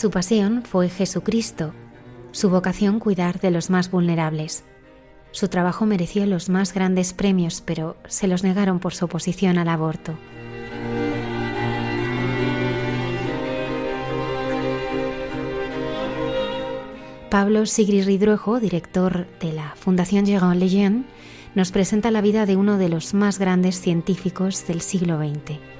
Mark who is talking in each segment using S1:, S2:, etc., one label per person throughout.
S1: Su pasión fue Jesucristo, su vocación cuidar de los más vulnerables. Su trabajo mereció los más grandes premios, pero se los negaron por su oposición al aborto. Pablo Sigrid Ridruejo, director de la Fundación Jean Lejeune, nos presenta la vida de uno de los más grandes científicos del siglo XX.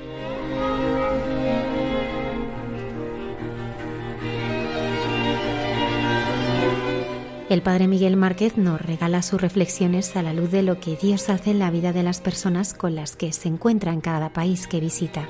S1: El padre Miguel Márquez nos regala sus reflexiones a la luz de lo que Dios hace en la vida de las personas con las que se encuentra en cada país que visita.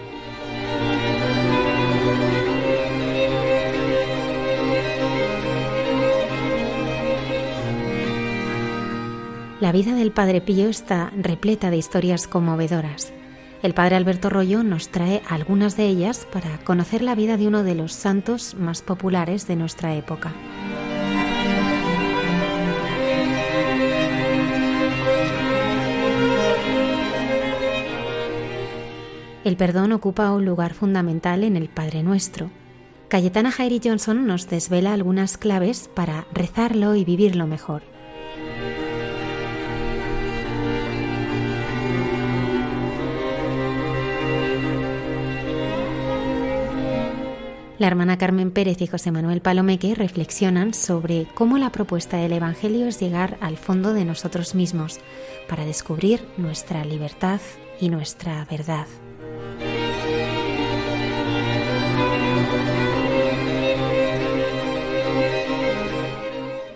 S1: La vida del Padre Pío está repleta de historias conmovedoras. El Padre Alberto Rollo nos trae algunas de ellas para conocer la vida de uno de los santos más populares de nuestra época. El perdón ocupa un lugar fundamental en el Padre Nuestro. Cayetana Jairi Johnson nos desvela algunas claves para rezarlo y vivirlo mejor. La hermana Carmen Pérez y José Manuel Palomeque reflexionan sobre cómo la propuesta del Evangelio es llegar al fondo de nosotros mismos para descubrir nuestra libertad y nuestra verdad.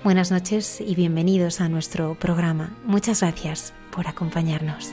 S1: Buenas noches y bienvenidos a nuestro programa. Muchas gracias por acompañarnos.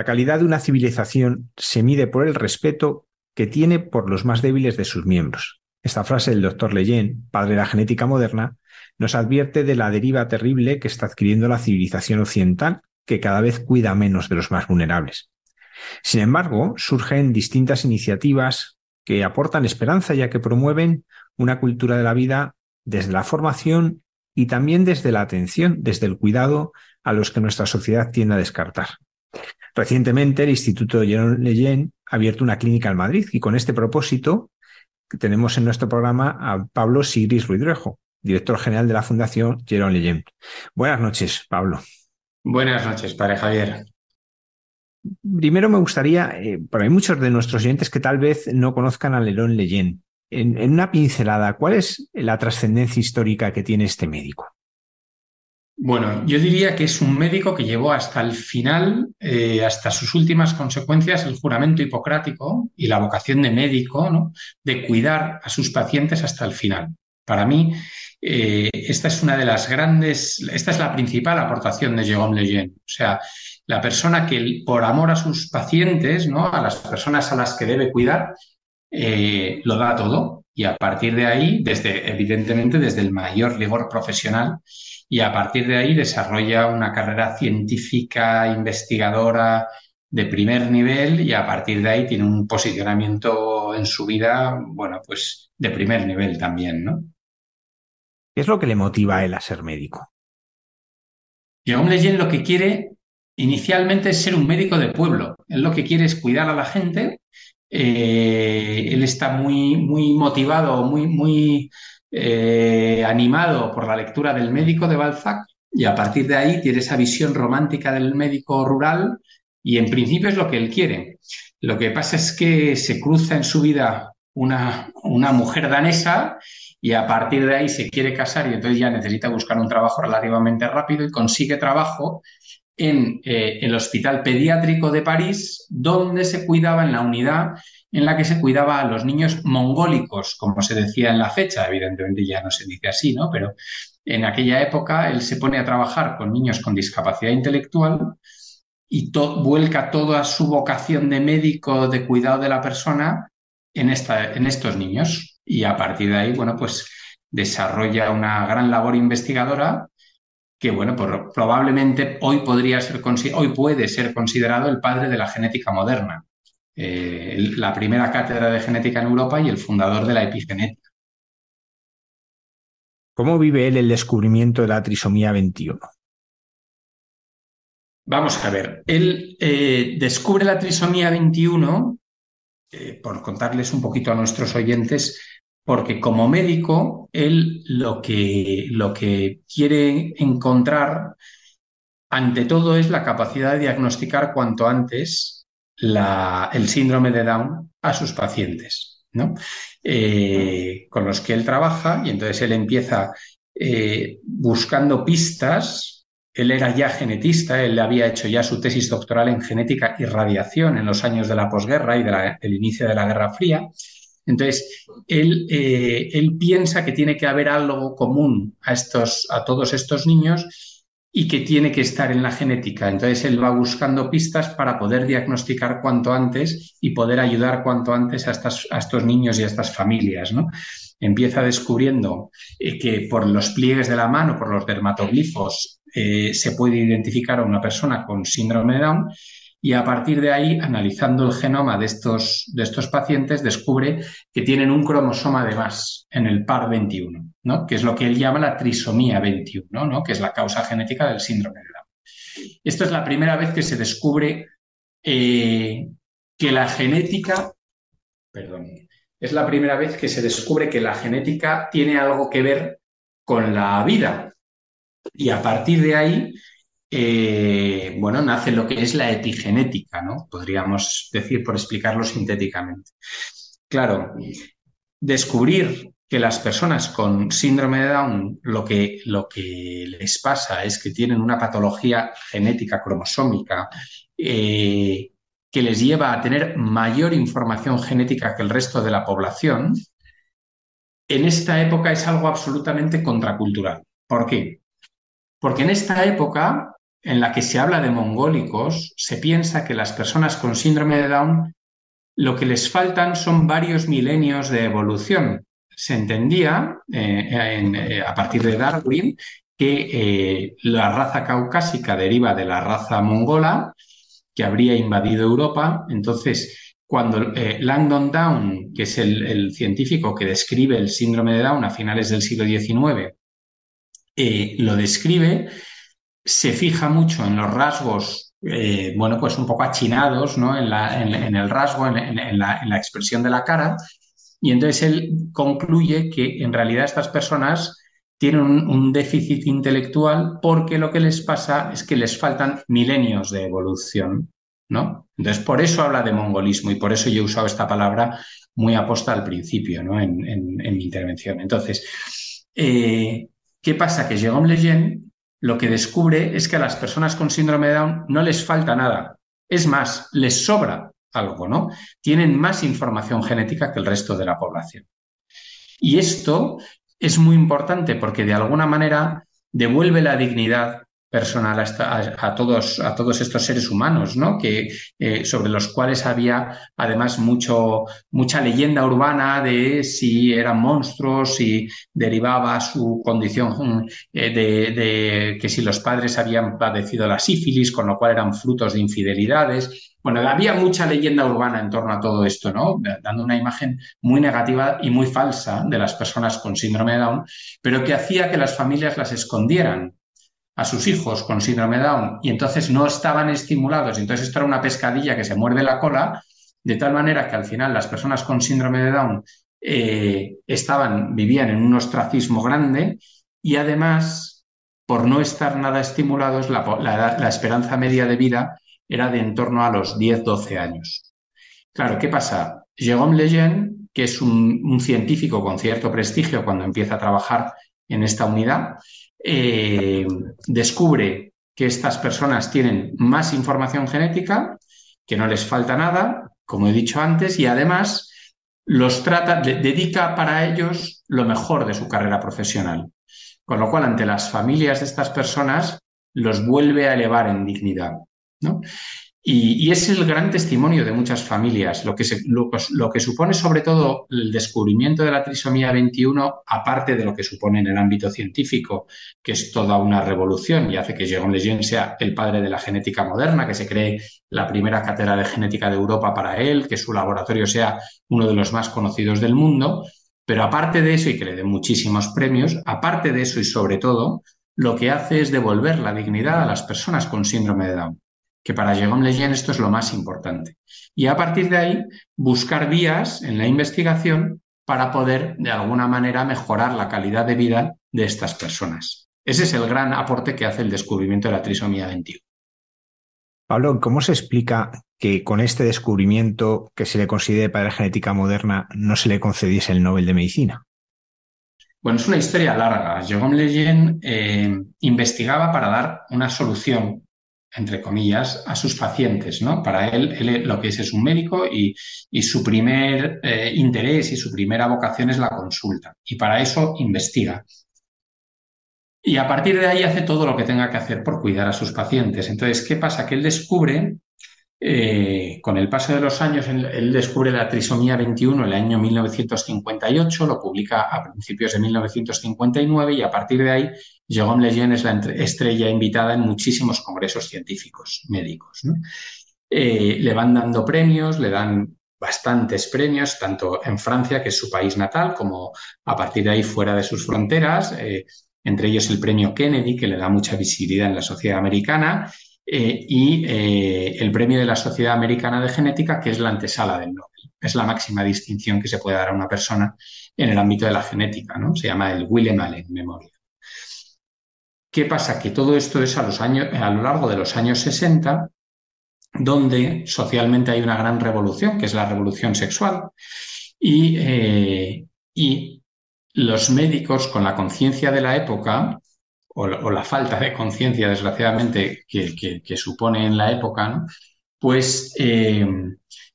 S2: La calidad de una civilización se mide por el respeto que tiene por los más débiles de sus miembros. Esta frase del doctor Leyen, padre de la genética moderna, nos advierte de la deriva terrible que está adquiriendo la civilización occidental, que cada vez cuida menos de los más vulnerables. Sin embargo, surgen distintas iniciativas que aportan esperanza ya que promueven una cultura de la vida desde la formación y también desde la atención, desde el cuidado a los que nuestra sociedad tiende a descartar. Recientemente el Instituto Jerome Leyen ha abierto una clínica en Madrid y con este propósito tenemos en nuestro programa a Pablo Sigris Ruidrejo, director general de la Fundación Jerome Leyen. Buenas noches, Pablo.
S3: Buenas noches, padre Javier.
S2: Primero me gustaría, eh, hay muchos de nuestros oyentes que tal vez no conozcan a Lerón Leyen. En, en, una pincelada, ¿cuál es la trascendencia histórica que tiene este médico?
S3: Bueno, yo diría que es un médico que llevó hasta el final, eh, hasta sus últimas consecuencias, el juramento hipocrático y la vocación de médico, ¿no? de cuidar a sus pacientes hasta el final. Para mí, eh, esta es una de las grandes, esta es la principal aportación de Jérôme Lejeune. O sea, la persona que por amor a sus pacientes, ¿no? a las personas a las que debe cuidar, eh, lo da todo. Y a partir de ahí, desde, evidentemente, desde el mayor rigor profesional, y a partir de ahí desarrolla una carrera científica, investigadora de primer nivel y a partir de ahí tiene un posicionamiento en su vida, bueno, pues de primer nivel también, ¿no?
S2: ¿Qué es lo que le motiva a él a ser médico?
S3: Jérôme Lejeune lo que quiere inicialmente es ser un médico de pueblo. Él lo que quiere es cuidar a la gente. Eh, él está muy, muy motivado, muy, muy eh, animado por la lectura del médico de Balzac y a partir de ahí tiene esa visión romántica del médico rural y en principio es lo que él quiere. Lo que pasa es que se cruza en su vida una, una mujer danesa y a partir de ahí se quiere casar y entonces ya necesita buscar un trabajo relativamente rápido y consigue trabajo en eh, el Hospital Pediátrico de París, donde se cuidaba en la unidad en la que se cuidaba a los niños mongólicos, como se decía en la fecha, evidentemente ya no se dice así, ¿no? Pero en aquella época él se pone a trabajar con niños con discapacidad intelectual y vuelca toda su vocación de médico, de cuidado de la persona en, esta, en estos niños. Y a partir de ahí, bueno, pues desarrolla una gran labor investigadora que, bueno, pues probablemente hoy podría ser, hoy puede ser considerado el padre de la genética moderna eh, la primera cátedra de genética en Europa y el fundador de la epigenética.
S2: ¿Cómo vive él el descubrimiento de la trisomía 21?
S3: Vamos a ver, él eh, descubre la trisomía 21, eh, por contarles un poquito a nuestros oyentes, porque como médico, él lo que, lo que quiere encontrar, ante todo, es la capacidad de diagnosticar cuanto antes el síndrome de Down a sus pacientes, ¿no? Eh, con los que él trabaja y entonces él empieza eh, buscando pistas. Él era ya genetista, él había hecho ya su tesis doctoral en genética y radiación en los años de la posguerra y del inicio de la Guerra Fría. Entonces, él, eh, él, piensa que tiene que haber algo común a, estos, a todos estos niños y que tiene que estar en la genética. Entonces él va buscando pistas para poder diagnosticar cuanto antes y poder ayudar cuanto antes a, estos niños y a estas familias. ¿no? Empieza descubriendo eh, que por los pliegues de la mano, por los dermatoglifos, eh, se puede identificar a una persona con síndrome de Down y a partir de ahí, analizando el genoma de estos, de estos pacientes, descubre que tienen un cromosoma de más en el par 21, ¿no? que es lo que él llama la trisomía 21, ¿no? que es la causa genética del síndrome de Down. Esto es la primera vez que se descubre eh, que la genética, perdón, es la primera vez que se descubre que la genética tiene algo que ver con la vida. Y a partir de ahí eh, bueno, nace lo que es la epigenética, ¿no? Podríamos decir, por explicarlo sintéticamente. Claro, descubrir que las personas con síndrome de Down lo que, lo que les pasa es que tienen una patología genética cromosómica eh, que les lleva a tener mayor información genética que el resto de la población, en esta época es algo absolutamente contracultural. ¿Por qué? Porque en esta época en la que se habla de mongólicos, se piensa que las personas con síndrome de Down lo que les faltan son varios milenios de evolución. Se entendía eh, eh, a partir de Darwin que eh, la raza caucásica deriva de la raza mongola que habría invadido Europa. Entonces, cuando Langdon Down, que es el, científico que describe el síndrome de Down a finales del siglo XIX, lo describe, se fija mucho en los rasgos, eh, bueno, pues un poco achinados, ¿no? En, el rasgo, en, la, expresión de la cara, y entonces él concluye que en realidad estas personas tienen un, déficit intelectual porque lo que les pasa es que les faltan milenios de evolución, ¿no? Entonces, por eso habla de mongolismo y por eso yo he usado esta palabra muy aposta al principio, ¿no? En, mi intervención. Entonces, eh, ¿qué pasa? Que Jérôme Lejeune lo que descubre es que a las personas con síndrome de Down no les falta nada. Es más, les sobra algo, ¿no? Tienen más información genética que el resto de la población. Y esto es muy importante porque de alguna manera devuelve la dignidad personal a, todos, a todos estos seres humanos, ¿no? Que, eh, sobre los cuales había además mucho, mucha leyenda urbana de si eran monstruos, si derivaba su condición eh, de, de, que si los padres habían padecido la sífilis, con lo cual eran frutos de infidelidades. Bueno, había mucha leyenda urbana en torno a todo esto, ¿no? Dando una imagen muy negativa y muy falsa de las personas con síndrome de Down, pero que hacía que las familias las escondieran a sus hijos con síndrome Down y entonces no estaban estimulados, entonces esto era una pescadilla que se muerde la cola, de tal manera que al final las personas con síndrome de Down eh, estaban, vivían en un ostracismo grande y además, por no estar nada estimulados, la, esperanza media de vida era de en torno a los 10-12 años. Claro, ¿qué pasa? Jérôme Lejeune, que es un científico con cierto prestigio cuando empieza a trabajar en esta unidad, eh, descubre que estas personas tienen más información genética, que no les falta nada, como he dicho antes, y además los trata, dedica para ellos lo mejor de su carrera profesional. Con lo cual, ante las familias de estas personas, los vuelve a elevar en dignidad. ¿no? Y, es el gran testimonio de muchas familias, lo que, lo, que, supone sobre todo el descubrimiento de la trisomía 21, aparte de lo que supone en el ámbito científico, que es toda una revolución y hace que Jérôme Lejeune sea el padre de la genética moderna, que se cree la primera cátedra de genética de Europa para él, que su laboratorio sea uno de los más conocidos del mundo, pero aparte de eso, y que le den muchísimos premios, aparte de eso y sobre todo, lo que hace es devolver la dignidad a las personas con síndrome de Down que para Jérôme Lejeune esto es lo más importante. Y a partir de ahí, buscar vías en la investigación para poder, de alguna manera, mejorar la calidad de vida de estas personas. Ese es el gran aporte que hace el descubrimiento de la trisomía 21.
S2: Pablo, ¿cómo se explica que con este descubrimiento que se le considere para la genética moderna no se le concediese el Nobel de Medicina?
S3: Bueno, es una historia larga. Jérôme Lejeune eh, investigaba para dar una solución entre comillas, a sus pacientes, ¿no? Para él, él lo que es es un médico y, su primer eh, interés y su primera vocación es la consulta. Y para eso investiga. Y a partir de ahí hace todo lo que tenga que hacer por cuidar a sus pacientes. Entonces, ¿qué pasa? Que él descubre eh, con el paso de los años, él, descubre la trisomía 21 en el año 1958, lo publica a principios de 1959 y a partir de ahí, Jérôme Lejeune es la estrella invitada en muchísimos congresos científicos médicos. Eh, le van dando premios, le dan bastantes premios, tanto en Francia, que es su país natal, como a partir de ahí fuera de sus fronteras, eh, entre ellos el premio Kennedy, que le da mucha visibilidad en la sociedad americana, eh, y el premio de la Sociedad Americana de Genética, que es la antesala del Nobel. Es la máxima distinción que se puede dar a una persona en el ámbito de la genética, ¿no? Se llama el William Allen Memorial. ¿Qué pasa? Que todo esto es a, lo largo de los años 60, donde socialmente hay una gran revolución, que es la revolución sexual, y, eh, los médicos, con la conciencia de la época, o, la falta de conciencia, desgraciadamente, que, supone en la época, pues eh,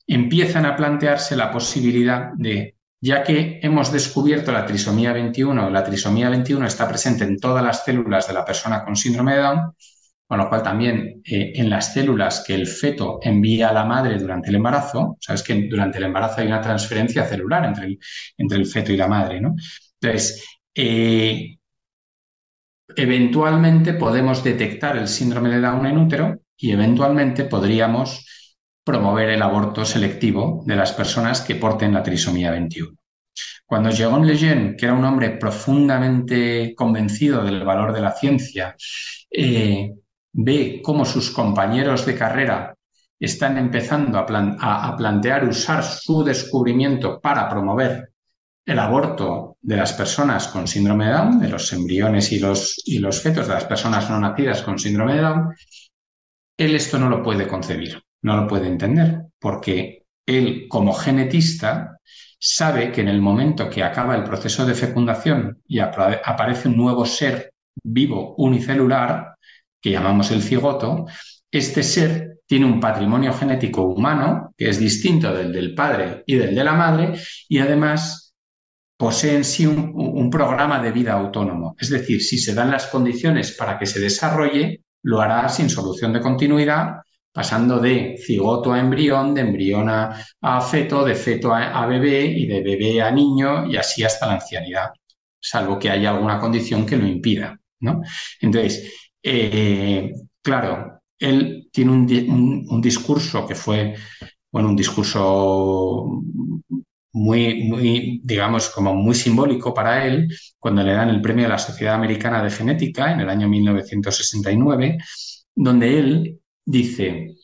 S3: empiezan a plantearse la posibilidad de, ya que hemos descubierto la trisomía 21, la trisomía 21 está presente en todas las células de la persona con síndrome de Down, con lo cual también eh, en las células que el feto envía a la madre durante el embarazo, sabes que durante el embarazo hay una transferencia celular entre el, entre el feto y la madre, ¿no? Entonces, eh, eventualmente podemos detectar el síndrome de Down en útero y eventualmente podríamos promover el aborto selectivo de las personas que porten la trisomía 21. Cuando Jérôme Lejeune, que era un hombre profundamente convencido del valor de la ciencia, eh, ve cómo sus compañeros de carrera están empezando a, plantear usar su descubrimiento para promover el aborto de las personas con síndrome de Down, de los embriones y los, y los fetos de las personas no nacidas con síndrome de Down, él esto no lo puede concebir, no lo puede entender, porque él como genetista sabe que en el momento que acaba el proceso de fecundación y aparece un nuevo ser vivo unicelular, que llamamos el cigoto, este ser tiene un patrimonio genético humano que es distinto del del padre y del de la madre y además posee en sí un, programa de vida autónomo. Es decir, si se dan las condiciones para que se desarrolle, lo hará sin solución de continuidad, pasando de cigoto a embrión, de embrión a, feto, de feto a, bebé y de bebé a niño y así hasta la ancianidad, salvo que haya alguna condición que lo impida. ¿no? Entonces, eh, claro, él tiene un, discurso que fue, bueno, un discurso muy, muy, digamos, como muy simbólico para él, cuando le dan el premio de la Sociedad Americana de Genética en el año 1969, donde él dice,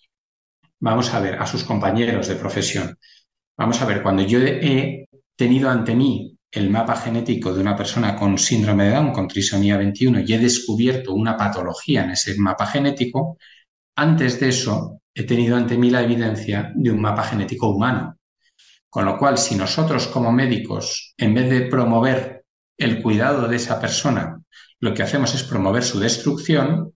S3: vamos a ver, a sus compañeros de profesión, vamos a ver, cuando yo he tenido ante mí el mapa genético de una persona con síndrome de Down, con trisomía 21, y he descubierto una patología en ese mapa genético, antes de eso, he tenido ante mí la evidencia de un mapa genético humano. Con lo cual, si nosotros como médicos, en vez de promover el cuidado de esa persona, lo que hacemos es promover su destrucción,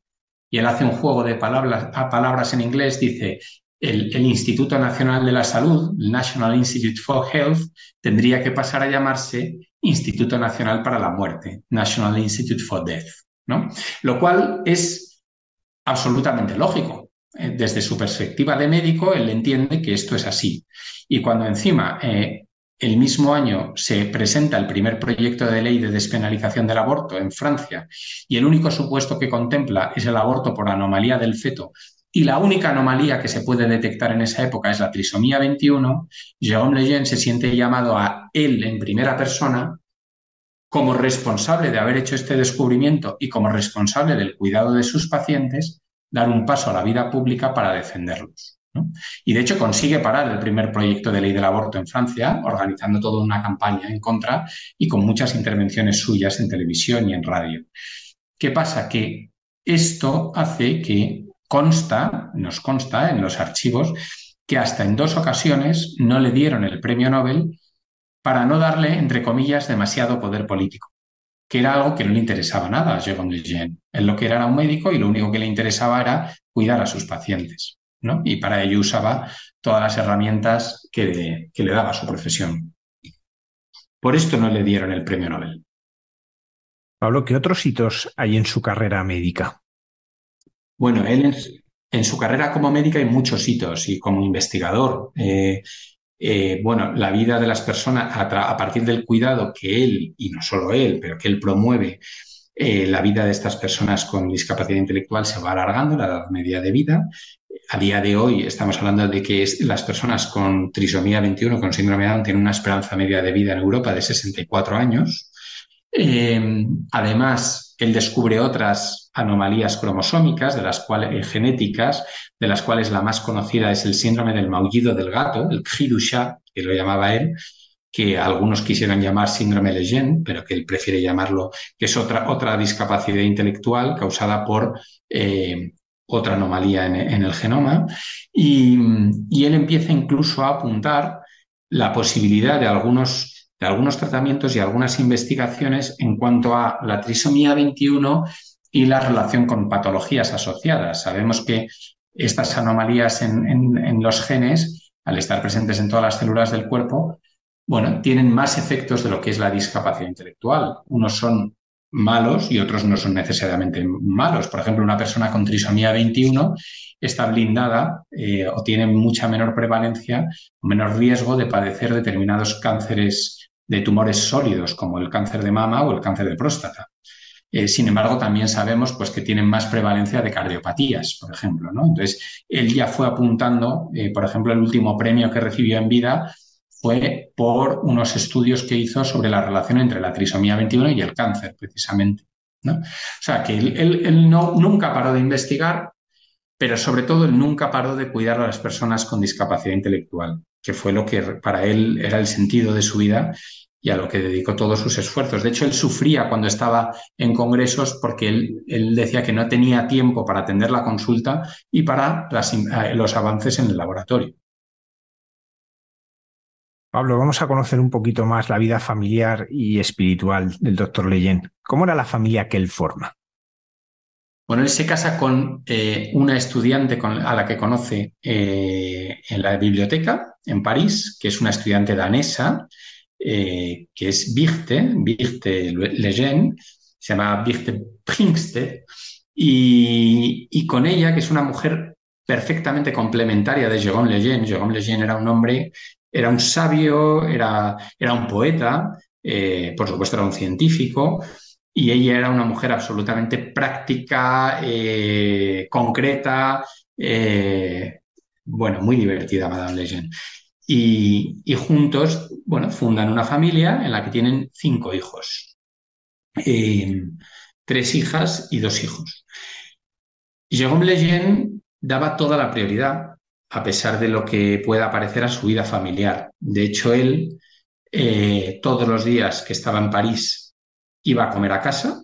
S3: y él hace un juego de palabras, a palabras en inglés, dice, el, Instituto Nacional de la Salud, el National Institute for Health, tendría que pasar a llamarse Instituto Nacional para la Muerte, National Institute for Death, ¿no? Lo cual es absolutamente lógico. Eh, desde su perspectiva de médico, él entiende que esto es así. Y cuando encima eh, el mismo año se presenta el primer proyecto de ley de despenalización del aborto en Francia y el único supuesto que contempla es el aborto por anomalía del feto y la única anomalía que se puede detectar en esa época es la trisomía 21, Jérôme Lejeune se siente llamado a él en primera persona como responsable de haber hecho este descubrimiento y como responsable del cuidado de sus pacientes, dar un paso a la vida pública para defenderlos. Y de hecho consigue parar el primer proyecto de ley del aborto en Francia, organizando toda una campaña en contra y con muchas intervenciones suyas en televisión y en radio. ¿Qué pasa? Que esto hace que consta, nos consta en los archivos, que hasta en dos ocasiones no le dieron el premio Nobel para no darle, entre comillas, demasiado poder político, que era algo que no le interesaba nada a Jérôme Lejeune. Él lo que era era un médico y lo único que le interesaba era cuidar a sus pacientes, ¿no? Y para ello usaba todas las herramientas que, le daba su profesión. Por esto no le dieron el premio Nobel.
S2: Pablo, ¿qué otros hitos hay en su carrera médica?
S3: Bueno, él en, su carrera como médica hay muchos hitos y como investigador. Eh, eh, bueno, la vida de las personas a, partir del cuidado que él, y no solo él, pero que él promueve, eh, la vida de estas personas con discapacidad intelectual se va alargando, la edad media de vida. A día de hoy estamos hablando de que las personas con trisomía 21, con síndrome de Down, tienen una esperanza media de vida en Europa de 64 años. Eh, además, él descubre otras anomalías cromosómicas, de las cuales, eh, genéticas, de las cuales la más conocida es el síndrome del maullido del gato, el Khidusha, que lo llamaba él, que algunos quisieran llamar síndrome Lejeune, pero que él prefiere llamarlo, que es otra, otra discapacidad intelectual causada por eh, otra anomalía en, el genoma. Y, él empieza incluso a apuntar la posibilidad de algunos de algunos tratamientos y algunas investigaciones en cuanto a la trisomía 21 y la relación con patologías asociadas. Sabemos que estas anomalías en, los genes, al estar presentes en todas las células del cuerpo, bueno, tienen más efectos de lo que es la discapacidad intelectual. Unos son malos y otros no son necesariamente malos. Por ejemplo, una persona con trisomía 21 está blindada eh, o tiene mucha menor prevalencia menor riesgo de padecer determinados cánceres de tumores sólidos como el cáncer de mama o el cáncer de próstata. Eh, sin embargo, también sabemos pues, que tienen más prevalencia de cardiopatías, por ejemplo. Entonces, él ya fue apuntando, eh, por ejemplo, el último premio que recibió en vida fue por unos estudios que hizo sobre la relación entre la trisomía 21 y el cáncer, precisamente. ¿no? O sea, que él, nunca paró de investigar, pero sobre todo él nunca paró de cuidar a las personas con discapacidad intelectual, que fue lo que para él era el sentido de su vida y a lo que dedicó todos sus esfuerzos. De hecho, él sufría cuando estaba en congresos porque él, decía que no tenía tiempo para atender la consulta y para eh, los avances en el laboratorio.
S2: Pablo, vamos a conocer un poquito más la vida familiar y espiritual del doctor Leyen. ¿Cómo era la familia que él forma?
S3: Bueno, él se casa con eh, una estudiante a la que conoce eh, en la biblioteca en París, que es una estudiante danesa, eh, que es Birte, Birte Leyen, se llama Birte Pringste, y, y, con ella, que es una mujer perfectamente complementaria de Jérôme Leyen. Jérôme Leyen era un hombre era un sabio, era, era un poeta, eh, por supuesto era un científico, y ella era una mujer absolutamente práctica, eh, concreta, eh, bueno, muy divertida, Madame Legend. Y, juntos, bueno, fundan una familia en la que tienen cinco hijos, tres hijas y dos hijos. Jérôme Lejeune daba toda la prioridad a pesar de lo que pueda parecer a su vida familiar. De hecho, él eh, todos los días que estaba en París iba a comer a casa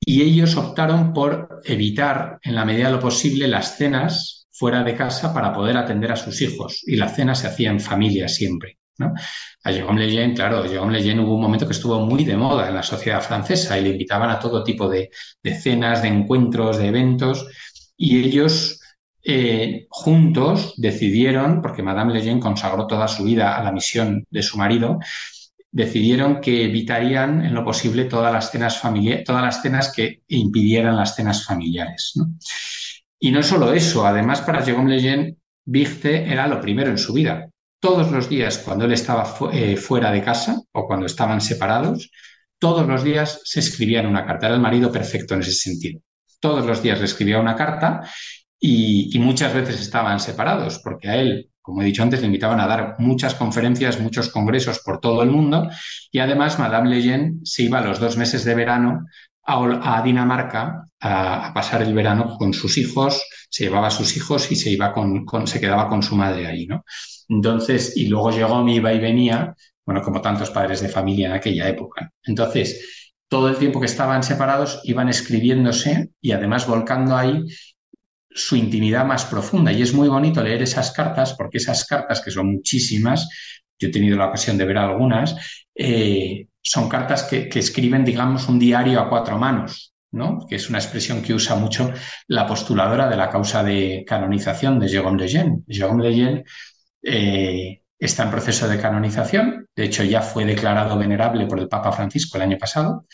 S3: y ellos optaron por evitar en la medida de lo posible las cenas fuera de casa para poder atender a sus hijos y la cena se hacía en familia siempre. A Jérôme Lejeune, claro, Jérôme Lejeune hubo un momento que estuvo muy de moda en la sociedad francesa y le invitaban a todo tipo de, de cenas, de encuentros, de eventos y ellos eh, juntos decidieron, porque Madame Lejeune consagró toda su vida a la misión de su marido, decidieron que evitarían en lo posible todas las cenas todas las cenas que impidieran las cenas familiares. Y no solo eso, además para Jérôme Lejeune, Birte era lo primero en su vida. Todos los días cuando él estaba eh, fuera de casa o cuando estaban separados, todos los días se escribían una carta. Era el marido perfecto en ese sentido. Todos los días le escribía una carta y, muchas veces estaban separados, porque a él, como he dicho antes, le invitaban a dar muchas conferencias, muchos congresos por todo el mundo, y además Madame Leyen se iba a los dos meses de verano a, Dinamarca a, pasar el verano con sus hijos, se llevaba a sus hijos y se iba con, se quedaba con su madre ahí, ¿no? Entonces, y luego llegó mi iba y venía, bueno, como tantos padres de familia en aquella época. Entonces, todo el tiempo que estaban separados iban escribiéndose y además volcando ahí su intimidad más profunda. Y es muy bonito leer esas cartas, porque esas cartas, que son muchísimas, yo he tenido la ocasión de ver algunas, eh, son cartas que, escriben, digamos, un diario a cuatro manos, ¿no? que es una expresión que usa mucho la postuladora de la causa de canonización de Jérôme Lejeune. Jérôme Lejeune eh, está en proceso de canonización, de hecho ya fue declarado venerable por el Papa Francisco el año pasado,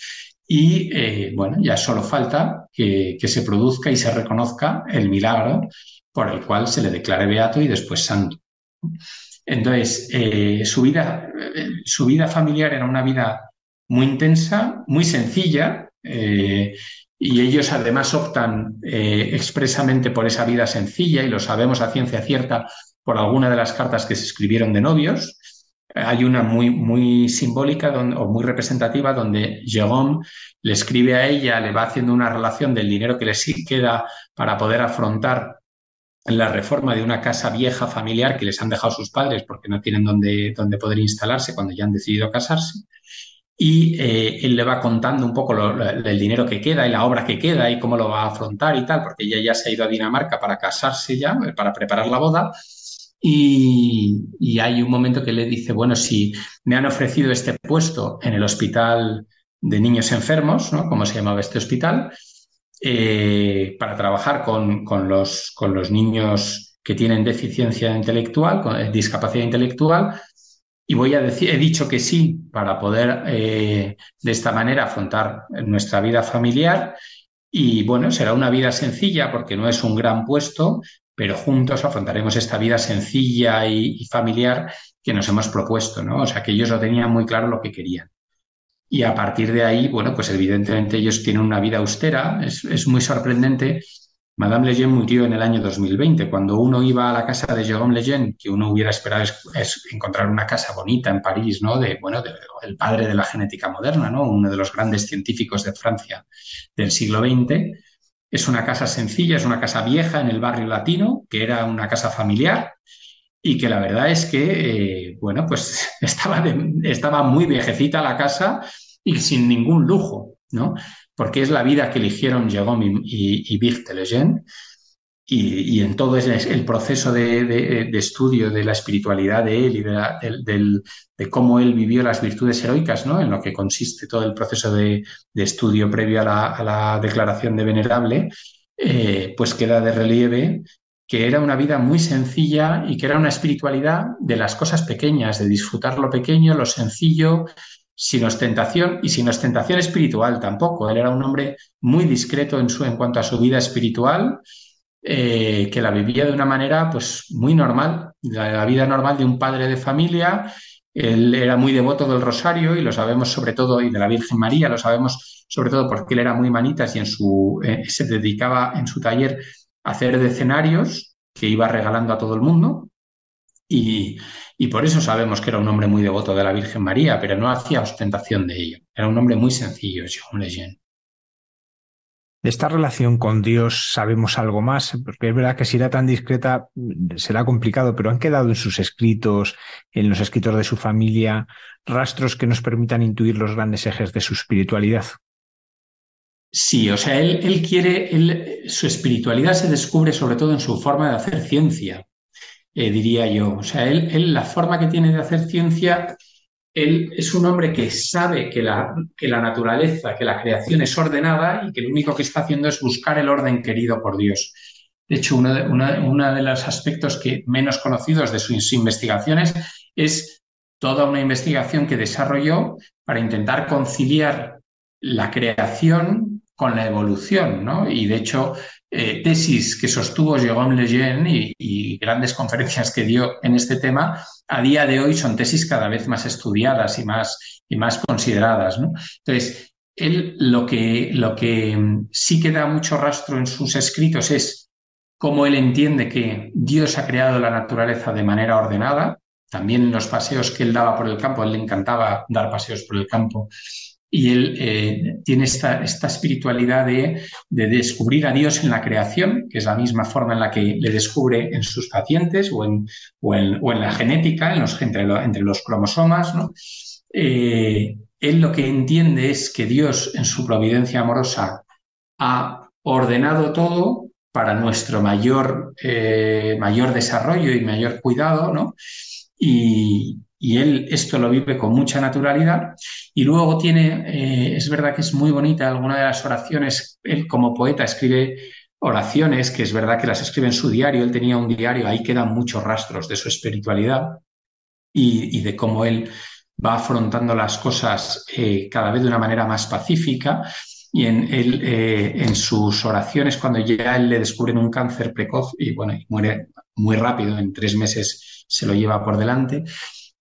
S3: y eh, bueno, ya solo falta que, se produzca y se reconozca el milagro por el cual se le declare beato y después santo. Entonces, eh, su, vida, eh, su vida familiar era una vida muy intensa, muy sencilla, y ellos además optan expresamente por esa vida sencilla, y lo sabemos a ciencia cierta por alguna de las cartas que se escribieron de novios, hay una muy, muy simbólica o muy representativa donde Jérôme le escribe a ella, le va haciendo una relación del dinero que le queda para poder afrontar la reforma de una casa vieja familiar que les han dejado sus padres porque no tienen donde, poder instalarse cuando ya han decidido casarse. Y eh, él le va contando un poco el dinero que queda y la obra que queda y cómo lo va a afrontar y tal, porque ella ya se ha ido a Dinamarca para casarse ya, para preparar la boda y, hay un momento que le dice, bueno, si me han ofrecido este puesto en el hospital de niños enfermos, ¿no? Como se llamaba este hospital, eh, para trabajar con, los, con los niños que tienen deficiencia intelectual, con eh, discapacidad intelectual, y voy a decir, he dicho que sí para poder eh, de esta manera afrontar nuestra vida familiar. Y bueno, será una vida sencilla porque no es un gran puesto, pero juntos afrontaremos esta vida sencilla y, familiar que nos hemos propuesto, ¿no? O sea, que ellos lo tenían muy claro lo que querían. y a partir de ahí, bueno, pues evidentemente ellos tienen una vida austera, es, muy sorprendente Madame Lejeune murió en el año 2020. Cuando uno iba a la casa de Jérôme Lejeune, que uno hubiera esperado es, encontrar una casa bonita en París, ¿no? De, bueno, el padre de la genética moderna, ¿no? Uno de los grandes científicos de Francia del siglo XX. Es una casa sencilla, es una casa vieja en el barrio latino, que era una casa familiar y que la verdad es que, eh, bueno, pues estaba, estaba muy viejecita la casa y sin ningún lujo, ¿no? porque es la vida que eligieron Jérôme y, y, Lejeune, y, en todo el proceso de, estudio de la espiritualidad de él y de, cómo él vivió las virtudes heroicas, ¿no? en lo que consiste todo el proceso de, estudio previo a la, declaración de venerable, eh, pues queda de relieve que era una vida muy sencilla y que era una espiritualidad de las cosas pequeñas, de disfrutar lo pequeño, lo sencillo, sin ostentación y sin ostentación espiritual tampoco. Él era un hombre muy discreto en, su, en cuanto a su vida espiritual, eh, que la vivía de una manera pues muy normal, la, vida normal de un padre de familia. Él era muy devoto del rosario y lo sabemos sobre todo, y de la Virgen María, lo sabemos sobre todo porque él era muy manitas y en su, eh, se dedicaba en su taller a hacer decenarios que iba regalando a todo el mundo. Y, y por eso sabemos que era un hombre muy devoto de la Virgen María, pero no hacía ostentación de ello. Era un hombre muy sencillo, Jean Lejeune.
S2: De esta relación con Dios sabemos algo más, porque es verdad que si era tan discreta será complicado, pero han quedado en sus escritos, en los escritos de su familia, rastros que nos permitan intuir los grandes ejes de su espiritualidad.
S3: Sí, o sea, él, él quiere, su espiritualidad se descubre sobre todo en su forma de hacer ciencia. Eh, diría yo. O sea, él, la forma que tiene de hacer ciencia, él es un hombre que sabe que la, que la naturaleza, que la creación es ordenada y que lo único que está haciendo es buscar el orden querido por Dios. De hecho, uno de, de los aspectos que menos conocidos de sus investigaciones es toda una investigación que desarrolló para intentar conciliar la creación con la evolución, ¿no? Y de hecho, eh, tesis que sostuvo Jérôme Lejeune y, grandes conferencias que dio en este tema, a día de hoy son tesis cada vez más estudiadas y más, y más consideradas. Entonces, él lo que, lo que mm, sí que da mucho rastro en sus escritos es cómo él entiende que Dios ha creado la naturaleza de manera ordenada. También los paseos que él daba por el campo, él le encantaba dar paseos por el campo y él eh, tiene esta, esta espiritualidad de, descubrir a Dios en la creación, que es la misma forma en la que le descubre en sus pacientes o en, o en, la genética, en los, entre, entre, los cromosomas. ¿no? Eh, él lo que entiende es que Dios en su providencia amorosa ha ordenado todo para nuestro mayor, eh, mayor desarrollo y mayor cuidado, ¿no? Y, y él esto lo vive con mucha naturalidad. Y luego tiene, eh, es verdad que es muy bonita alguna de las oraciones, él como poeta escribe oraciones, que es verdad que las escribe en su diario, él tenía un diario, ahí quedan muchos rastros de su espiritualidad y, de cómo él va afrontando las cosas eh, cada vez de una manera más pacífica. Y en, él, eh, en sus oraciones, cuando ya él le descubren un cáncer precoz y bueno, y muere muy rápido, en tres meses se lo lleva por delante,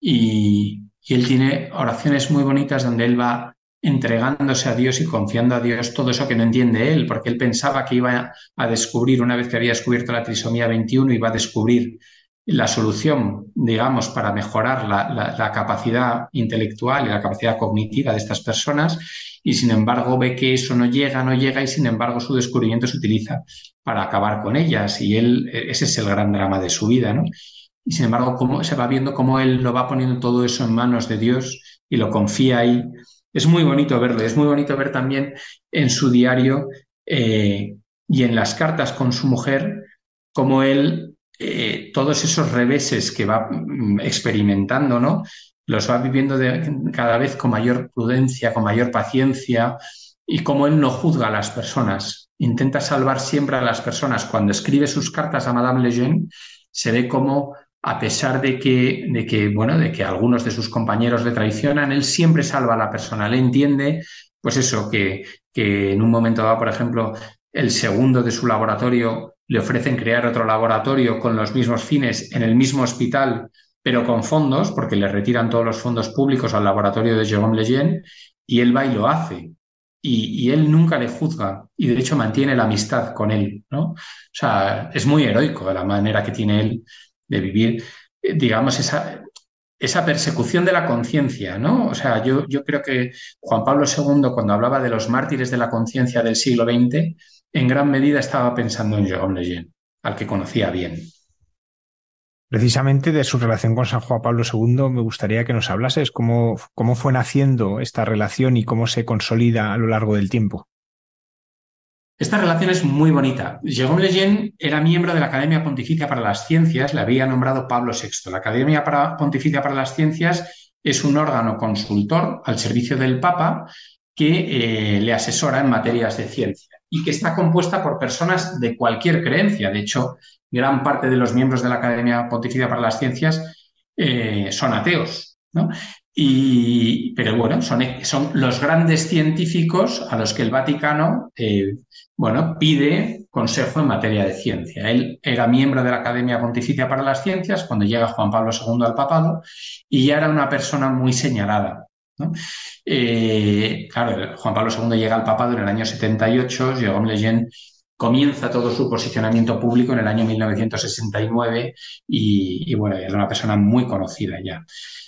S3: y, él tiene oraciones muy bonitas donde él va entregándose a Dios y confiando a Dios todo eso que no entiende él, porque él pensaba que iba a descubrir, una vez que había descubierto la trisomía 21, iba a descubrir la solución, digamos, para mejorar la, capacidad intelectual y la capacidad cognitiva de estas personas, y sin embargo ve que eso no llega, no llega, y sin embargo su descubrimiento se utiliza para acabar con ellas, y él, ese es el gran drama de su vida, ¿no? Y sin embargo, cómo se va viendo cómo él lo va poniendo todo eso en manos de Dios y lo confía ahí. Es muy bonito verlo. Es muy bonito ver también en su diario eh, y en las cartas con su mujer cómo él, eh, todos esos reveses que va mm, experimentando, ¿no? Los va viviendo cada vez con mayor prudencia, con mayor paciencia y cómo él no juzga a las personas. Intenta salvar siempre a las personas. Cuando escribe sus cartas a Madame Lejeune, se ve como a pesar de que, de que, bueno, de que algunos de sus compañeros le traicionan, él siempre salva a la persona, le entiende, pues eso, que, que en un momento dado, por ejemplo, el segundo de su laboratorio le ofrecen crear otro laboratorio con los mismos fines en el mismo hospital, pero con fondos, porque le retiran todos los fondos públicos al laboratorio de Jérôme Lejeune, y él va y lo hace. Y, él nunca le juzga y de hecho mantiene la amistad con él, ¿no? O sea, es muy heroico la manera que tiene él de vivir, eh, digamos, esa, esa persecución de la conciencia, ¿no? O sea, yo, yo creo que Juan Pablo II, cuando hablaba de los mártires de la conciencia del siglo XX, en gran medida estaba pensando en Jérôme Lejeune, al que conocía bien.
S2: Precisamente de su relación con San Juan Pablo II me gustaría que nos hablases cómo, cómo fue naciendo esta relación y cómo se consolida a lo largo del tiempo.
S3: Esta relación es muy bonita. Jérôme Lejeune era miembro de la Academia Pontificia para las Ciencias, le había nombrado Pablo VI. La Academia Pontificia para las Ciencias es un órgano consultor al servicio del Papa que eh, le asesora en materias de ciencia y que está compuesta por personas de cualquier creencia. De hecho, gran parte de los miembros de la Academia Pontificia para las Ciencias eh, son ateos. Y, pero bueno, son, son, los grandes científicos a los que el Vaticano eh, bueno, pide consejo en materia de ciencia. Él era miembro de la Academia Pontificia para las Ciencias cuando llega Juan Pablo II al papado y ya era una persona muy señalada. Eh, claro, Juan Pablo II llega al papado en el año 78, Jérôme Lejeune comienza todo su posicionamiento público en el año 1969 y, bueno, era una persona muy conocida ya.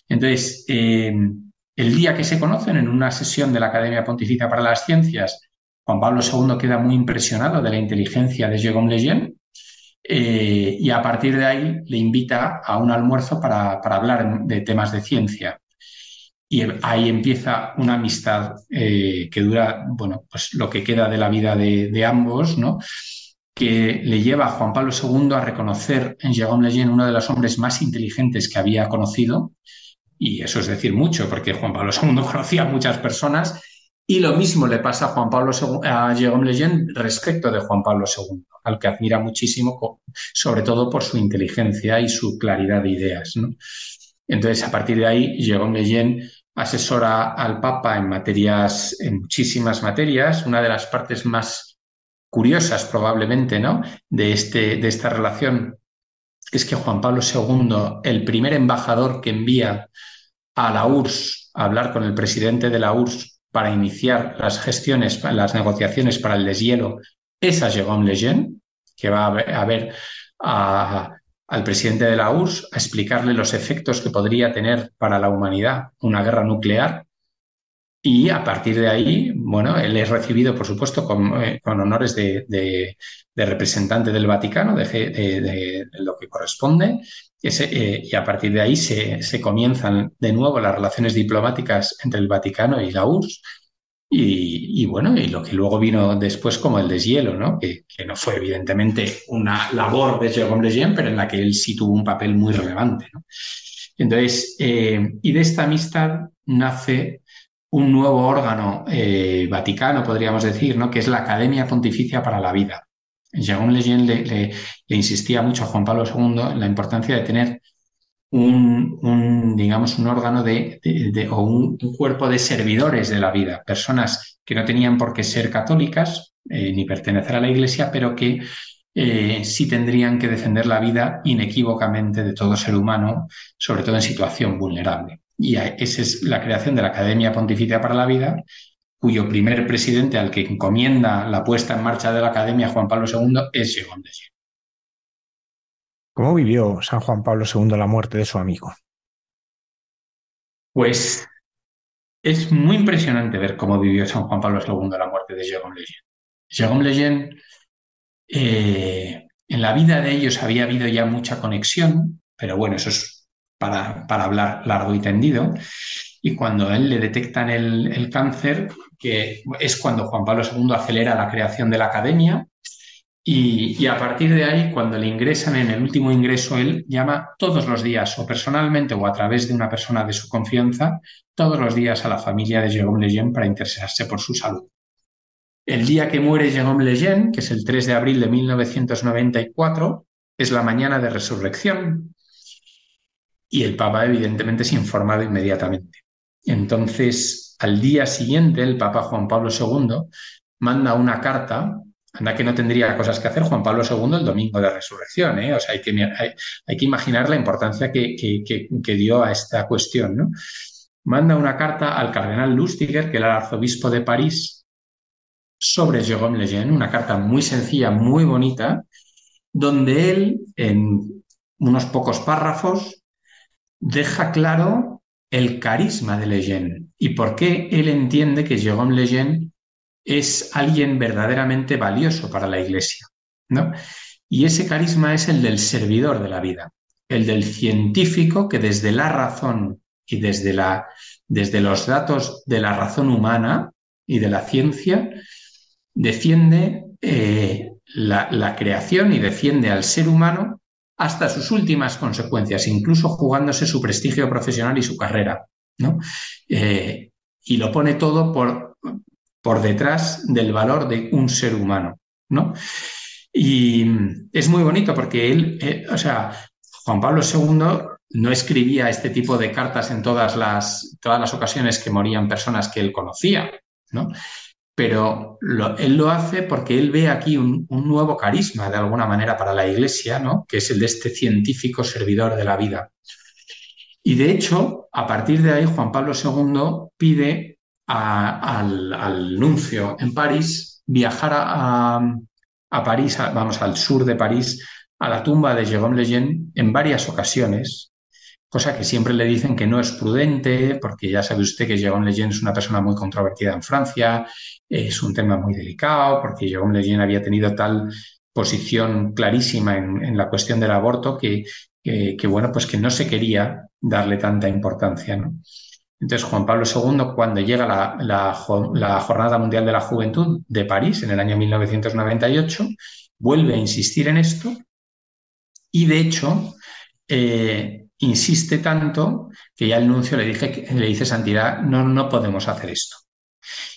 S3: Entonces, eh, el día que se conocen en una sesión de la Academia Pontificia para las Ciencias, Juan Pablo II queda muy impresionado de la inteligencia de Jérôme Lejeune eh, y a partir de ahí le invita a un almuerzo para, para hablar de temas de ciencia. Y ahí empieza una amistad eh, que dura, bueno, pues lo que queda de la vida de, ambos, ¿no? que le lleva a Juan Pablo II a reconocer en Jérôme Lejeune uno de los hombres más inteligentes que había conocido, y eso es decir mucho, porque Juan Pablo II conocía a muchas personas, y lo mismo le pasa a Juan Pablo a Jérôme Lejeune respecto de Juan Pablo II, al que admira muchísimo, sobre todo por su inteligencia y su claridad de ideas. ¿no? Entonces, a partir de ahí, Jérôme Lejeune asesora al Papa en materias, en muchísimas materias. Una de las partes más curiosas, probablemente, ¿no? De, este, de esta relación es que Juan Pablo II, el primer embajador que envía a la URSS a hablar con el presidente de la URSS para iniciar las gestiones, las negociaciones para el deshielo, es a Jérôme Lejeune, que va a ver al presidente de la URSS a explicarle los efectos que podría tener para la humanidad una guerra nuclear. Y a partir de ahí, bueno, él es recibido, por supuesto, con, eh, honores de, representante del Vaticano, de, lo que corresponde. Eh, y a partir de ahí se, comienzan de nuevo las relaciones diplomáticas entre el Vaticano y la URSS y, bueno, y lo que luego vino después como el deshielo, ¿no? Que, no fue evidentemente una labor de Jérôme Lejeune, pero en la que él sí tuvo un papel muy relevante. Entonces, eh, y de esta amistad nace un nuevo órgano eh, vaticano, podríamos decir, ¿no? que es la Academia Pontificia para la Vida. Jérôme Lejeune le, le, insistía mucho a Juan Pablo II en la importancia de tener un, digamos, un órgano de, o un, cuerpo de servidores de la vida, personas que no tenían por qué ser católicas eh, ni pertenecer a la Iglesia, pero que eh, sí tendrían que defender la vida inequívocamente de todo ser humano, sobre todo en situación vulnerable. Y esa es la creación de la Academia Pontificia para la Vida, cuyo primer presidente al que encomienda la puesta en marcha de la Academia, Juan Pablo II, es Jérôme
S2: ¿Cómo vivió San Juan Pablo II la muerte de su amigo?
S3: Pues es muy impresionante ver cómo vivió San Juan Pablo II la muerte de Jérôme Lejeune. Jérôme Lejeune, eh, en la vida de ellos había habido ya mucha conexión, pero bueno, eso es para, para hablar largo y tendido. Y cuando a él le detectan el, el cáncer, que es cuando Juan Pablo II acelera la creación de la academia, y, a partir de ahí, cuando le ingresan en el último ingreso, él llama todos los días, o personalmente o a través de una persona de su confianza, todos los días a la familia de Jérôme Lejeune para interesarse por su salud. El día que muere Jérôme Lejeune, que es el 3 de abril de 1994, es la mañana de resurrección y el Papa evidentemente es informado inmediatamente. Entonces, al día siguiente, el Papa Juan Pablo II manda una carta Anda que no tendría cosas que hacer Juan Pablo II el domingo de resurrección, ¿eh? O sea, hay que, imaginar la importancia que, dio a esta cuestión, manda una carta al cardenal Lustiger, que era el arzobispo de París, sobre Jérôme Lejeune, una carta muy sencilla, muy bonita, donde él, en unos pocos párrafos, deja claro el carisma de Lejeune y por qué él entiende que Jérôme Lejeune es alguien verdaderamente valioso para la Iglesia. ¿no? Y ese carisma es el del servidor de la vida, el del científico que desde la razón y desde, la, desde los datos de la razón humana y de la ciencia defiende eh, la, la creación y defiende al ser humano hasta sus últimas consecuencias, incluso jugándose su prestigio profesional y su carrera. ¿no? Eh, y lo pone todo por, por detrás del valor de un ser humano. ¿no? Y es muy bonito porque él, eh, o sea, Juan Pablo II no escribía este tipo de cartas en todas las, todas las ocasiones que morían personas que él conocía, ¿no? Pero él lo hace porque él ve aquí un, nuevo carisma, de alguna manera, para la Iglesia, ¿no? Que es el de este científico servidor de la vida. Y de hecho, a partir de ahí, Juan Pablo II pide al, nuncio en París viajar a, a París, vamos al sur de París, a la tumba de Jérôme Lejeune en varias ocasiones, cosa que siempre le dicen que no es prudente, porque ya sabe usted que Jérôme Lejeune es una persona muy controvertida en Francia, es un tema muy delicado, porque Jérôme Lejeune había tenido tal posición clarísima en, la cuestión del aborto que, bueno, pues que no se quería darle tanta importancia. Entonces, Juan Pablo II, cuando llega la, la, Jornada Mundial de la Juventud de París en el año 1998, vuelve a insistir en esto y, de hecho, eh, insiste tanto que ya el nuncio le, dije, le dice, Santidad, no, no podemos hacer esto.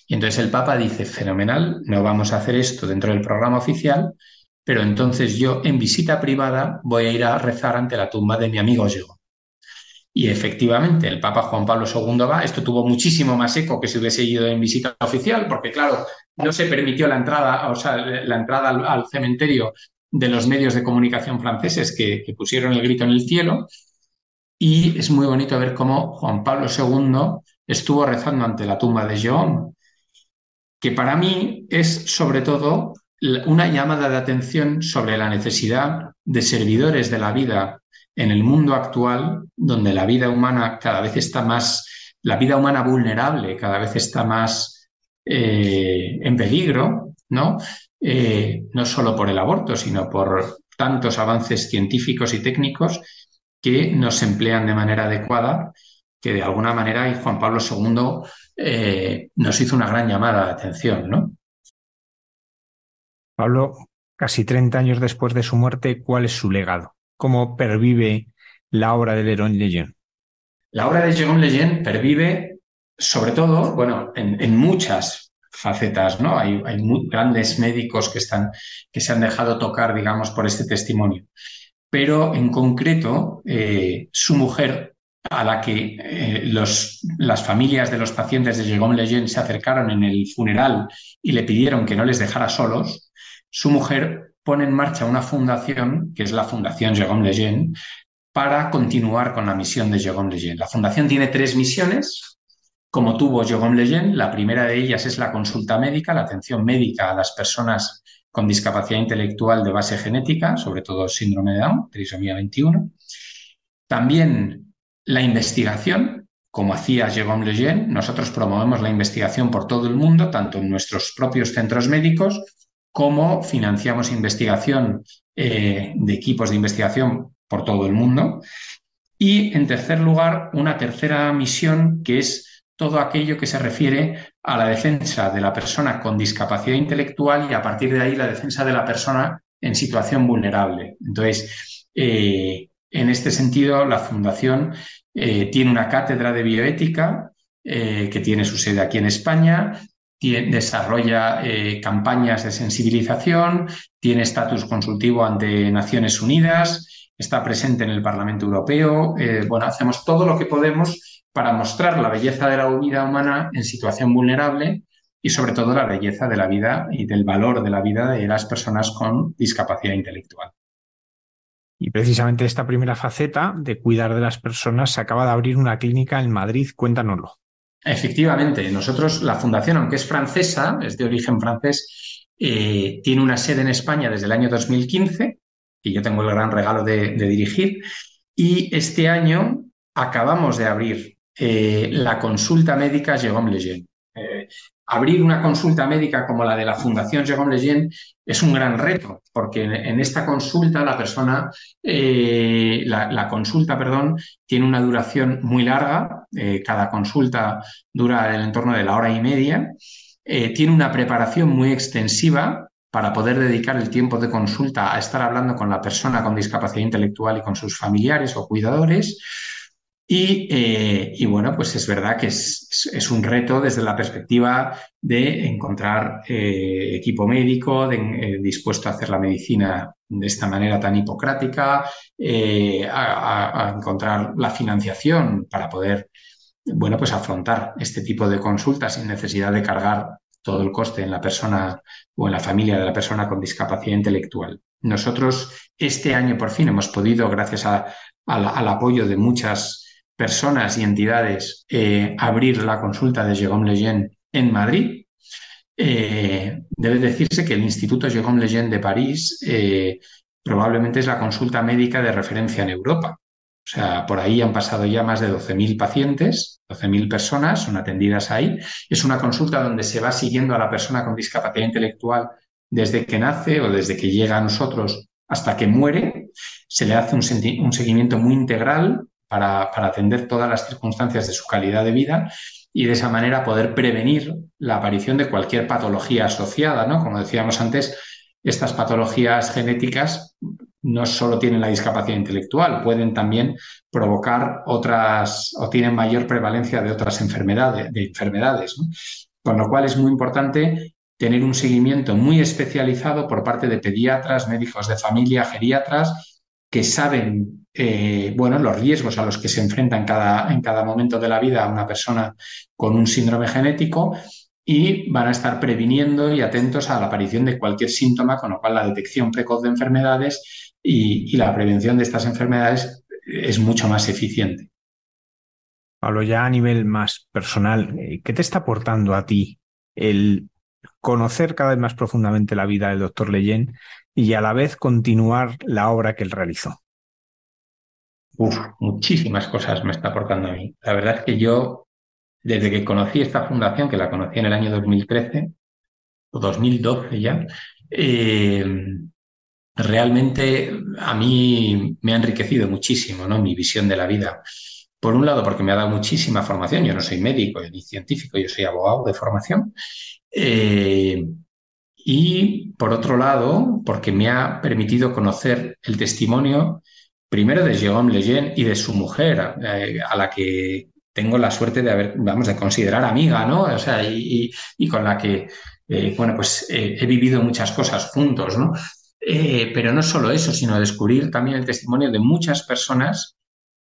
S3: Y entonces el Papa dice, fenomenal, no vamos a hacer esto dentro del programa oficial, pero entonces yo en visita privada voy a ir a rezar ante la tumba de mi amigo Diego. Y efectivamente, el Papa Juan Pablo II va, esto tuvo muchísimo más eco que si hubiese ido en visita oficial, porque claro, no se permitió la entrada, o sea, la entrada al, cementerio de los medios de comunicación franceses que, pusieron el grito en el cielo. Y es muy bonito ver cómo Juan Pablo II estuvo rezando ante la tumba de Jean, que para mí es sobre todo una llamada de atención sobre la necesidad de servidores de la vida en el mundo actual, donde la vida humana cada vez está más, la vida humana vulnerable cada vez está más eh, en peligro, ¿no? Eh, no solo por el aborto, sino por tantos avances científicos y técnicos que nos emplean de manera adecuada, que de alguna manera y Juan Pablo II eh, nos hizo una gran llamada de atención, ¿no?
S2: Pablo, casi 30 años después de su muerte, ¿cuál es su legado? cómo pervive la obra de Leron Lejeune?
S3: La obra de Jérôme Lejeune pervive sobre todo, bueno, en, muchas facetas, ¿no? Hay, grandes médicos que, están, que se han dejado tocar, digamos, por este testimonio. Pero en concreto, eh, su mujer, a la que eh, los, las familias de los pacientes de Jérôme Lejeune se acercaron en el funeral y le pidieron que no les dejara solos, su mujer pone en marcha una fundación, que es la Fundación Jérôme Lejeune, para continuar con la misión de Jérôme Lejeune. La fundación tiene tres misiones, como tuvo Jérôme Lejeune. La primera de ellas es la consulta médica, la atención médica a las personas con discapacidad intelectual de base genética, sobre todo síndrome de Down, trisomía 21. También la investigación, como hacía Jérôme Lejeune, nosotros promovemos la investigación por todo el mundo, tanto en nuestros propios centros médicos cómo financiamos investigación eh, de equipos de investigación por todo el mundo. Y, en tercer lugar, una tercera misión que es todo aquello que se refiere a la defensa de la persona con discapacidad intelectual y, a partir de ahí, la defensa de la persona en situación vulnerable. Entonces, eh, en este sentido, la Fundación eh, tiene una cátedra de bioética que tiene su sede aquí en España, desarrolla eh, campañas de sensibilización, tiene estatus consultivo ante Naciones Unidas, está presente en el Parlamento Europeo. Eh, bueno, hacemos todo lo que podemos para mostrar la belleza de la vida humana en situación vulnerable y sobre todo la belleza de la vida y del valor de la vida de las personas con discapacidad intelectual.
S2: Y precisamente esta primera faceta de cuidar de las personas se acaba de abrir una clínica en Madrid. Cuéntanoslo.
S3: Efectivamente, nosotros, la fundación, aunque es francesa, es de origen francés, eh, tiene una sede en España desde el año 2015, y yo tengo el gran regalo de, dirigir, y este año acabamos de abrir eh, la consulta médica Jérôme Lejeune. Eh, abrir una consulta médica como la de la Fundación Jérôme Lejeune es un gran reto, porque en, esta consulta la persona, eh, la, consulta, perdón, tiene una duración muy larga, eh, cada consulta dura el entorno de la hora y media, tiene una preparación muy extensiva para poder dedicar el tiempo de consulta a estar hablando con la persona con discapacidad intelectual y con sus familiares o cuidadores. Eh, y, bueno, pues es verdad que es, un reto desde la perspectiva de encontrar eh, equipo médico eh, dispuesto a hacer la medicina de esta manera tan hipocrática, a, encontrar la financiación para poder, bueno, pues afrontar este tipo de consultas sin necesidad de cargar todo el coste en la persona o en la familia de la persona con discapacidad intelectual. Nosotros este año por fin hemos podido, gracias al apoyo de muchas personas y entidades eh, abrir la consulta de Jérôme Lejeune en Madrid. Eh, debe decirse que el Instituto Jérôme Lejeune de París eh, probablemente es la consulta médica de referencia en Europa. O sea, por ahí han pasado ya más de 12.000 pacientes, 12.000 personas son atendidas ahí. Es una consulta donde se va siguiendo a la persona con discapacidad intelectual desde que nace o desde que llega a nosotros hasta que muere. Se le hace un, un seguimiento muy integral para, atender todas las circunstancias de su calidad de vida y de esa manera poder prevenir la aparición de cualquier patología asociada, ¿no? Como decíamos antes, estas patologías genéticas no solo tienen la discapacidad intelectual, pueden también provocar otras o tienen mayor prevalencia de otras enfermedades, de enfermedades. Con lo cual es muy importante tener un seguimiento muy especializado por parte de pediatras, médicos de familia, geriatras, que saben eh, bueno, los riesgos a los que se enfrenta en cada, en cada momento de la vida una persona con un síndrome genético y van a estar previniendo y atentos a la aparición de cualquier síntoma, con lo cual la detección precoz de enfermedades y, la prevención de estas enfermedades es mucho más eficiente.
S2: Pablo, ya a nivel más personal, eh, ¿qué te está aportando a ti el conocer cada vez más profundamente la vida del doctor Leyen y a la vez continuar la obra que él realizó?
S3: Uf, muchísimas cosas me está aportando a mí. La verdad es que yo, desde que conocí esta fundación, que la conocí en el año 2013 o 2012 ya, eh, realmente a mí me ha enriquecido muchísimo ¿no? mi visión de la vida. Por un lado, porque me ha dado muchísima formación. Yo no soy médico ni científico, yo soy abogado de formación. Eh, y por otro lado, porque me ha permitido conocer el testimonio primero de Jérôme Lejeune y de su mujer, eh, a la que tengo la suerte de haber, vamos, de considerar amiga, ¿no? O sea, y, con la que, eh, bueno, pues he vivido muchas cosas juntos, ¿no? pero no solo eso, sino descubrir también el testimonio de muchas personas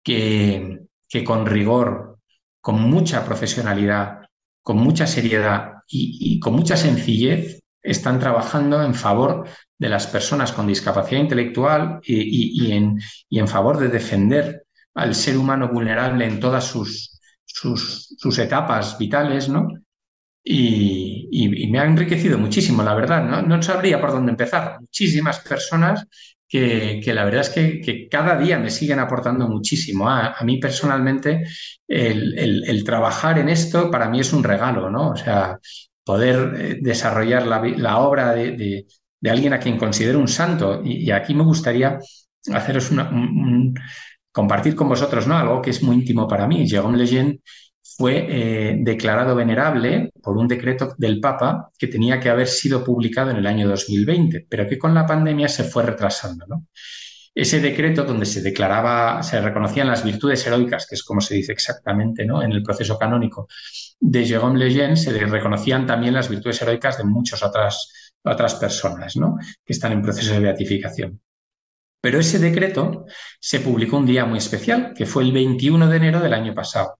S3: que, que con rigor, con mucha profesionalidad, con mucha seriedad y, y con mucha sencillez están trabajando en favor de las personas con discapacidad intelectual y, en, en, favor de defender al ser humano vulnerable en todas sus, sus, etapas vitales, ¿no? Y, me ha enriquecido muchísimo, la verdad, ¿no? No sabría por dónde empezar. Muchísimas personas que, la verdad es que, cada día me siguen aportando muchísimo. A, mí personalmente el, trabajar en esto para mí es un regalo, ¿no? O sea, poder eh, desarrollar la, obra de, alguien a quien considero un santo. Y, aquí me gustaría haceros compartir con vosotros ¿no? algo que es muy íntimo para mí. Jérôme Lejeune fue eh, declarado venerable por un decreto del Papa que tenía que haber sido publicado en el año 2020, pero que con la pandemia se fue retrasando. ese decreto donde se declaraba, se reconocían las virtudes heroicas, que es como se dice exactamente ¿no? en el proceso canónico de Jérôme Lejeune, se reconocían también las virtudes heroicas de muchas otras, otras personas ¿no? que están en proceso de beatificación. Pero ese decreto se publicó un día muy especial, que fue el 21 de enero del año pasado.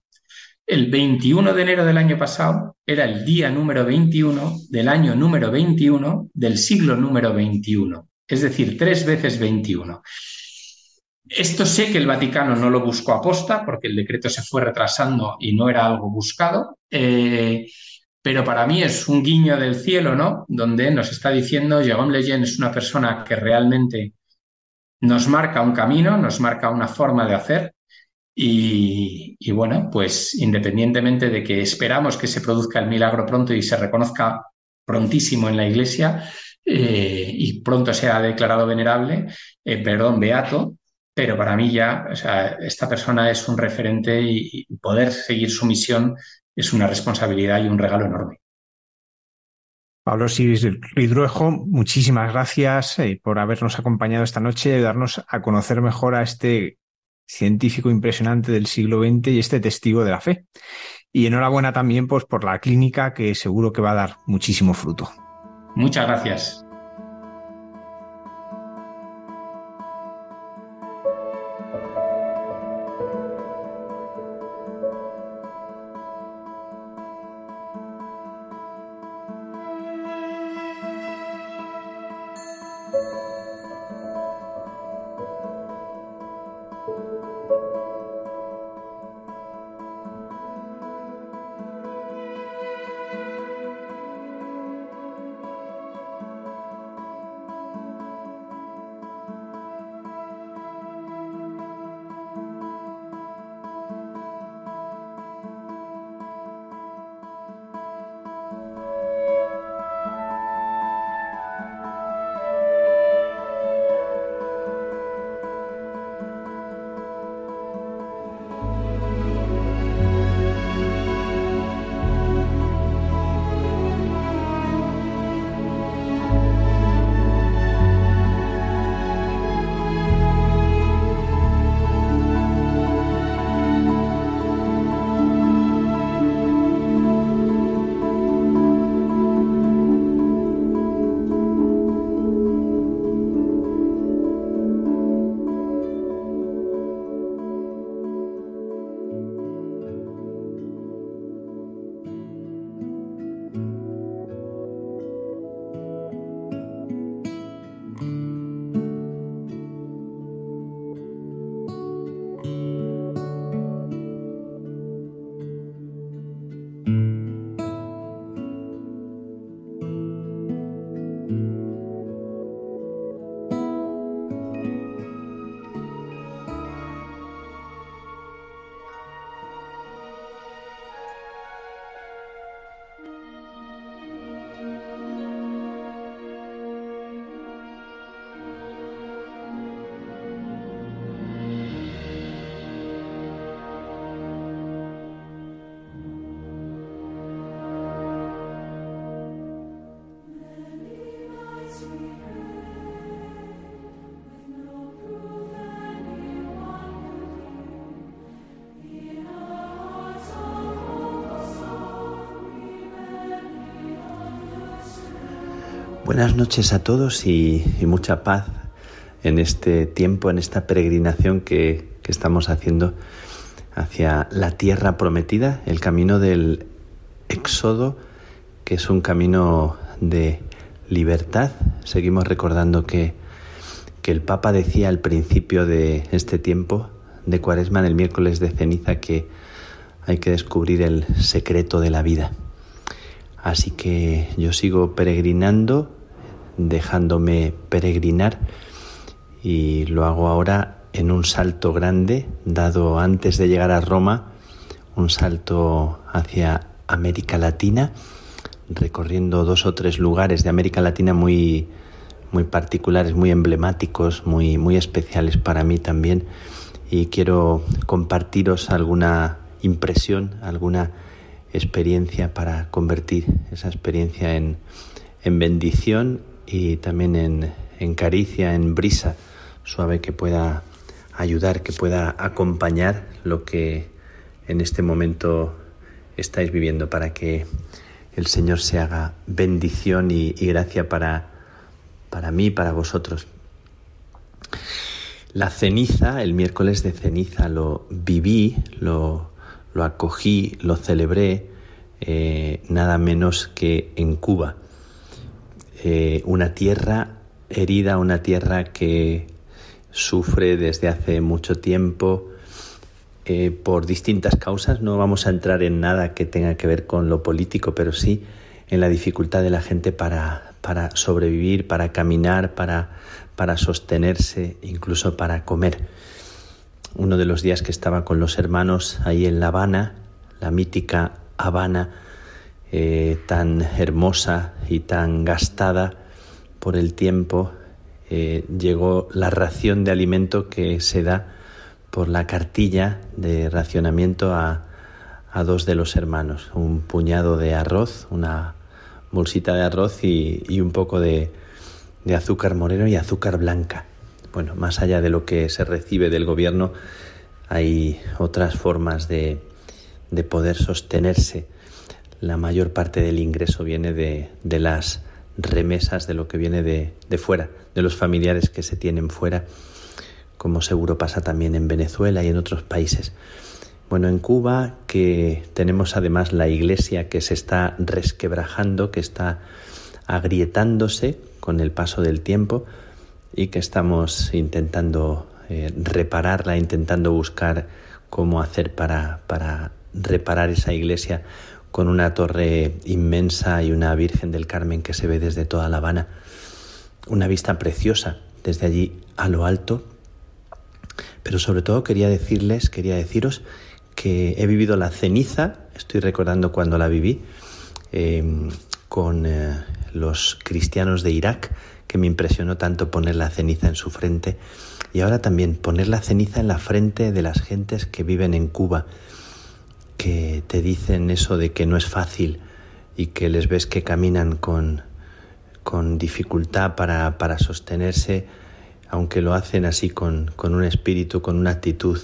S3: El 21 de enero del año pasado era el día número 21 del año número 21 del siglo número 21 es decir, tres veces 21. Esto sé que el Vaticano no lo buscó aposta porque el decreto se fue retrasando y no era algo buscado, eh, pero para mí es un guiño del cielo, ¿no? Donde nos está diciendo, Jérôme Lejeune es una persona que realmente nos marca un camino, nos marca una forma de hacer y, bueno, pues independientemente de que esperamos que se produzca el milagro pronto y se reconozca prontísimo en la iglesia eh, y pronto sea declarado venerable, eh, perdón, beato, pero para mí ya, o sea, esta persona es un referente y, y poder seguir su misión es una responsabilidad y un regalo enorme.
S2: Pablo Siris Ridruejo, muchísimas gracias eh, por habernos acompañado esta noche y darnos a conocer mejor a este científico impresionante del siglo XX y este testigo de la fe. Y enhorabuena también pues, por la clínica que seguro que va a dar muchísimo fruto.
S3: Muchas gracias.
S4: Buenas noches a todos y, mucha paz en este tiempo, en esta peregrinación que, que, estamos haciendo hacia la tierra prometida, el camino del éxodo, que es un camino de libertad. Seguimos recordando que, que el Papa decía al principio de este tiempo de Cuaresma, en el miércoles de ceniza, que hay que descubrir el secreto de la vida. Así que yo sigo peregrinando dejándome peregrinar y lo hago ahora en un salto grande dado antes de llegar a Roma, un salto hacia América Latina, recorriendo dos o tres lugares de América Latina muy, muy particulares, muy emblemáticos, muy, muy especiales para mí también. Y quiero compartiros alguna impresión, alguna experiencia para convertir esa experiencia en, en bendición y también en, caricia, en brisa suave que pueda ayudar, que pueda acompañar lo que en este momento estáis viviendo para que el Señor se haga bendición y, gracia para, para mí, para vosotros. La ceniza, el miércoles de ceniza, lo viví, lo, lo acogí, lo celebré, eh, nada menos que en Cuba. Una tierra herida, una tierra que sufre desde hace mucho tiempo eh, por distintas causas. No vamos a entrar en nada que tenga que ver con lo político, pero sí en la dificultad de la gente para, para sobrevivir, para caminar, para, para sostenerse, incluso para comer. Uno de los días que estaba con los hermanos ahí en La Habana, la mítica Habana, eh, tan hermosa y tan gastada por el tiempo, eh, llegó la ración de alimento que se da por la cartilla de racionamiento a, dos de los hermanos, un puñado de arroz, una bolsita de arroz y, un poco de, azúcar moreno y azúcar blanca. Bueno, más allá de lo que se recibe del gobierno, hay otras formas de, poder sostenerse. La mayor parte del ingreso viene de, las remesas de lo que viene de, de, fuera, de los familiares que se tienen fuera como seguro pasa también en Venezuela y en otros países. Bueno, en Cuba, que tenemos además la iglesia que se está resquebrajando, que está agrietándose con el paso del tiempo y que estamos intentando eh, repararla, intentando buscar cómo hacer para, para reparar esa iglesia con una torre inmensa y una Virgen del Carmen que se ve desde toda La Habana. Una vista preciosa desde allí a lo alto, pero sobre todo quería decirles, quería deciros que he vivido la ceniza, estoy recordando cuando la viví, em, con eh, los cristianos de Irak, que me impresionó tanto poner la ceniza en su frente, y ahora también poner la ceniza en la frente de las gentes que viven en Cuba, que te dicen eso de que no es fácil y que les ves que caminan con, con dificultad para, para sostenerse aunque lo hacen así con, un espíritu, con una actitud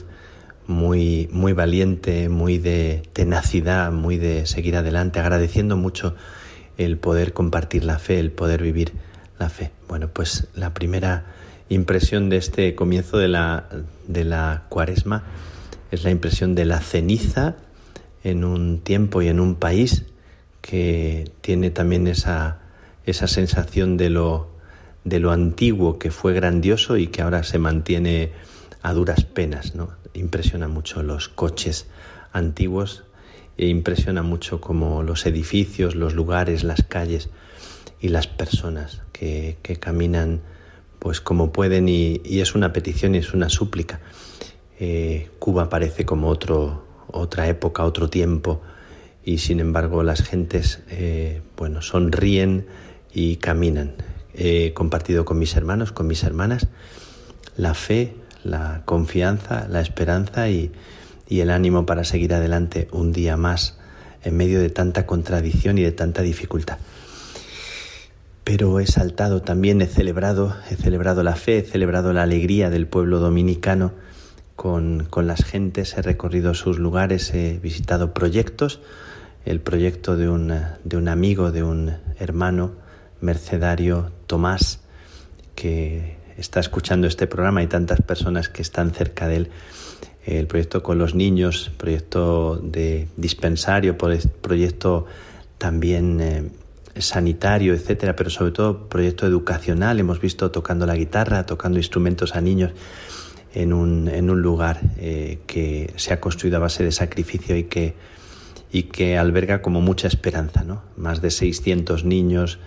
S4: muy, muy valiente, muy de tenacidad, muy de seguir adelante, agradeciendo mucho el poder compartir la fe, el poder vivir la fe. Bueno, pues la primera impresión de este comienzo de la, de la cuaresma es la impresión de la ceniza en un tiempo y en un país que tiene también esa, esa sensación de lo de lo antiguo que fue grandioso y que ahora se mantiene a duras penas. ¿no? Impresiona mucho los coches antiguos e impresiona mucho como los edificios, los lugares, las calles y las personas que, caminan pues como pueden y, es una petición y es una súplica. Eh, Cuba parece como otro, otra época, otro tiempo y sin embargo las gentes eh, bueno, sonríen y caminan he compartido con mis hermanos, con mis hermanas, la fe, la confianza, la esperanza y, el ánimo para seguir adelante un día más en medio de tanta contradicción y de tanta dificultad. Pero he saltado también, he celebrado, he celebrado la fe, he celebrado la alegría del pueblo dominicano con, con las gentes, he recorrido sus lugares, he visitado proyectos, el proyecto de un, de un amigo, de un hermano mercedario Tomás, que está escuchando este programa y tantas personas que están cerca de él. El proyecto con los niños, proyecto de dispensario, proyecto también eh, sanitario, etcétera, pero sobre todo proyecto educacional. Hemos visto tocando la guitarra, tocando instrumentos a niños en un, en un lugar eh, que se ha construido a base de sacrificio y que, y que alberga como mucha esperanza. ¿no? Más de 600 niños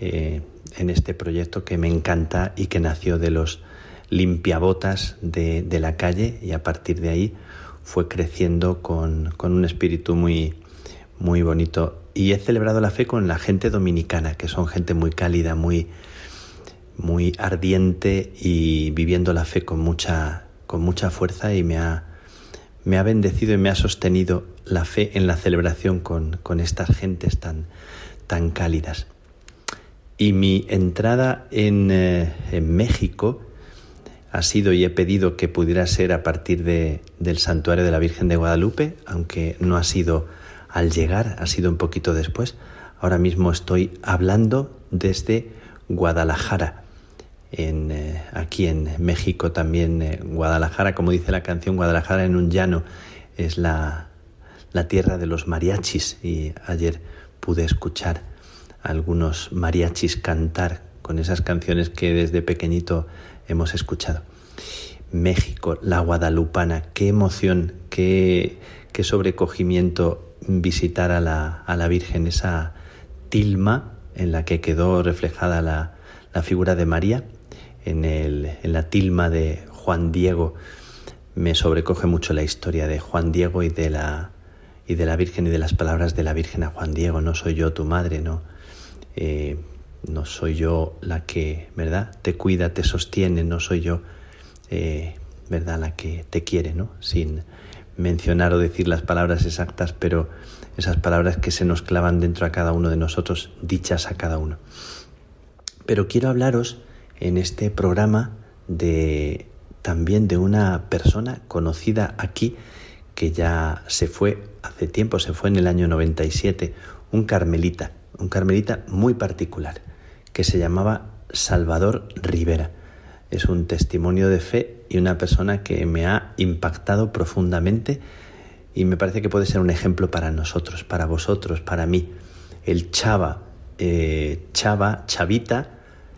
S4: eh, en este proyecto que me encanta y que nació de los limpiabotas de, de la calle y a partir de ahí fue creciendo con, un espíritu muy, muy bonito. Y he celebrado la fe con la gente dominicana, que son gente muy cálida, muy, muy ardiente y viviendo la fe con mucha, con mucha fuerza y me ha, me ha bendecido y me ha sostenido la fe en la celebración con, con estas gentes tan, tan cálidas. Y mi entrada eh, en, México ha sido y he pedido que pudiera ser a partir de, del santuario de la Virgen de Guadalupe, aunque no ha sido al llegar, ha sido un poquito después. Ahora mismo estoy hablando desde Guadalajara, en, eh, aquí en México también. Eh, Guadalajara, como dice la canción, Guadalajara en un llano es la, la tierra de los mariachis y ayer pude escuchar algunos mariachis cantar con esas canciones que desde pequeñito hemos escuchado. México, la guadalupana, qué emoción, qué, qué sobrecogimiento visitar a la, a la Virgen, esa tilma en la que quedó reflejada la, la figura de María, en, el, en la tilma de Juan Diego. Me sobrecoge mucho la historia de Juan Diego y de la, y de la Virgen y de las palabras de la Virgen a Juan Diego. No soy yo tu madre, no. Eh, no soy yo la que, ¿verdad? Te cuida, te sostiene, no soy yo, eh, ¿verdad? La que te quiere, ¿no? Sin mencionar o decir las palabras exactas, pero esas palabras que se nos clavan dentro a cada uno de nosotros, dichas a cada uno. Pero quiero hablaros en este programa de también de una persona conocida aquí que ya se fue hace tiempo, se fue en el año 97, un carmelita, un carmelita muy particular, que se llamaba Salvador Rivera. Es un testimonio de fe y una persona que me ha impactado profundamente y me parece que puede ser un ejemplo para nosotros, para vosotros, para mí. El Chava, eh, Chava, Chavita,